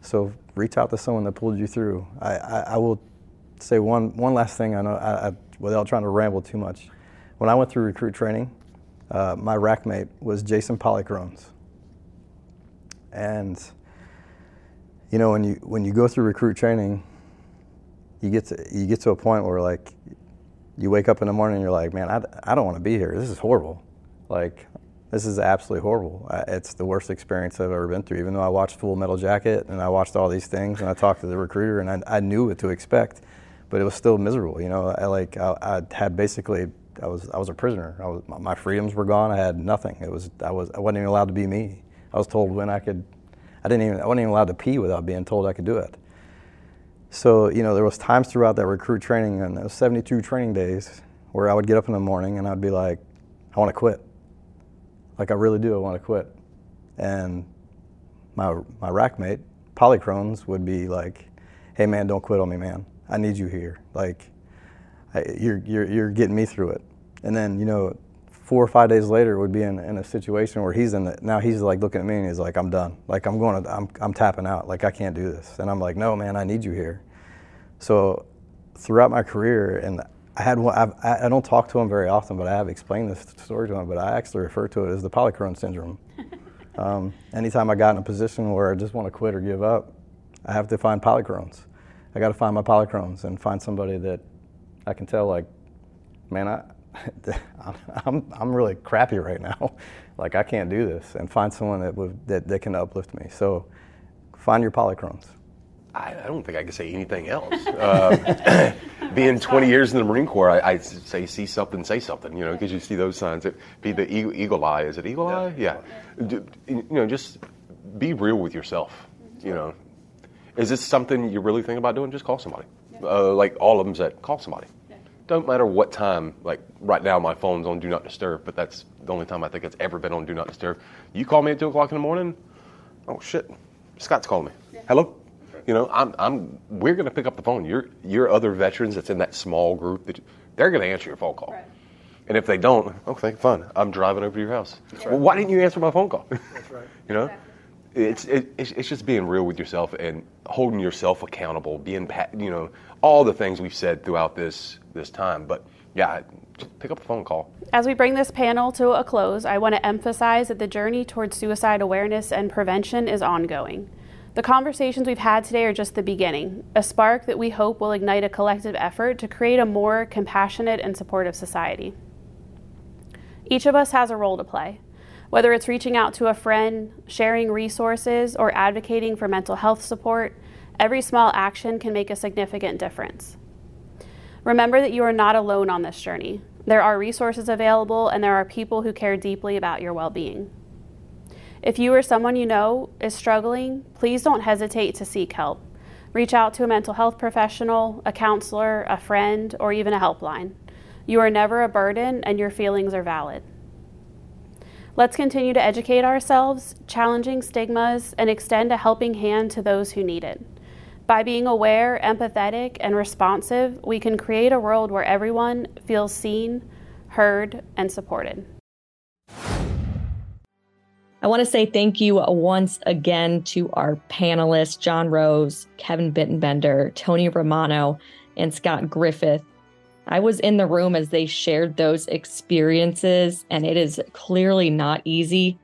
so reach out to someone that pulled you through. I, I, I will say one, one last thing I know, I, I, without trying to ramble too much. When I went through recruit training, uh, my rack mate was Jason Polychrones. And, you know, when you, when you go through recruit training, you get to, you get to a point where like, you wake up in the morning and you're like, man, I, I don't want to be here. This is horrible. Like, this is absolutely horrible. It's the worst experience I've ever been through. Even though I watched Full Metal Jacket and I watched all these things and I talked to the recruiter and I, I knew what to expect, but it was still miserable. You know, I like I, I had basically I was I was a prisoner. Was my freedoms were gone. I had nothing. It was I was I wasn't even allowed to be me. I was told when I could. I didn't even I wasn't even allowed to pee without being told I could do it. So you know there was times throughout that recruit training and those 72 training days where I would get up in the morning and I'd be like, I want to quit. Like I really do, I want to quit. And my my rack mate, Polychrones, would be like, Hey man, don't quit on me, man. I need you here. Like, I, you're you're you're getting me through it. And then you know, four or five days later, would be in, in a situation where he's in the now he's like looking at me and he's like, I'm done. Like I'm going to I'm I'm tapping out. Like I can't do this. And I'm like, No, man, I need you here. So throughout my career, and I had one, I've, I, don't talk to him very often, but I have explained this story to him, but I actually refer to it as the polychrome syndrome. um, anytime I got in a position where I just want to quit or give up, I have to find Polychrones. I got to find my Polychrones and find somebody that I can tell, like, man, I, I'm, I'm really crappy right now. like, I can't do this. And find someone that, would, that, that can uplift me. So find your Polychrones. I, I don't think I can say anything else. Uh, being 20 years in the Marine Corps, I, I say see something, say something, you know, because you see those signs. It, be the eagle, eagle, eye. Is it eagle eye? Yeah. You know, just be real with yourself. You know, is this something you really think about doing? Just call somebody. Uh, like all of them said, call somebody. Don't matter what time. Like right now, my phone's on Do Not Disturb, but that's the only time I think it's ever been on Do Not Disturb. You call me at two o'clock in the morning. Oh shit, Scott's calling me. Hello you know, I'm, I'm, we're going to pick up the phone. Your, your other veterans that's in that small group, that they're going to answer your phone call. Right. And if they don't, okay, fine. I'm driving over to your house. Right. Well, why didn't you answer my phone call? That's right. you know, exactly. It's, it, it's it's just being real with yourself and holding yourself accountable. Being, you know, all the things we've said throughout this this time. But yeah, pick up the phone call. As we bring this panel to a close, I want to emphasize that the journey towards suicide awareness and prevention is ongoing. The conversations we've had today are just the beginning, a spark that we hope will ignite a collective effort to create a more compassionate and supportive society. Each of us has a role to play, whether it's reaching out to a friend, sharing resources, or advocating for mental health support. Every small action can make a significant difference. Remember that you are not alone on this journey. There are resources available, and there are people who care deeply about your well being. If you or someone you know is struggling, please don't hesitate to seek help. Reach out to a mental health professional, a counselor, a friend, or even a helpline. You are never a burden and your feelings are valid. Let's continue to educate ourselves, challenging stigmas, and extend a helping hand to those who need it. By being aware, empathetic, and responsive, we can create a world where everyone feels seen, heard, and supported. I want to say thank you once again to our panelists, John Rose, Kevin Bittenbender, Tony Romano, and Scott Griffith. I was in the room as they shared those experiences, and it is clearly not easy,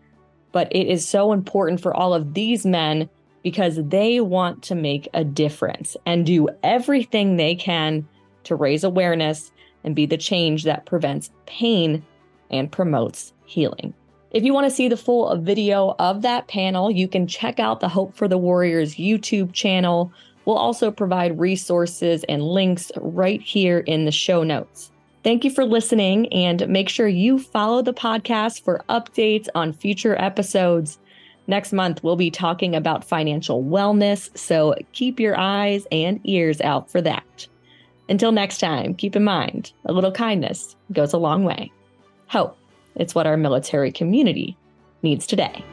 but it is so important for all of these men because they want to make a difference and do everything they can to raise awareness and be the change that prevents pain and promotes healing. If you want to see the full video of that panel, you can check out the Hope for the Warriors YouTube channel. We'll also provide resources and links right here in the show notes. Thank you for listening and make sure you follow the podcast for updates on future episodes. Next month, we'll be talking about financial wellness, so keep your eyes and ears out for that. Until next time, keep in mind a little kindness goes a long way. Hope. It's what our military community needs today.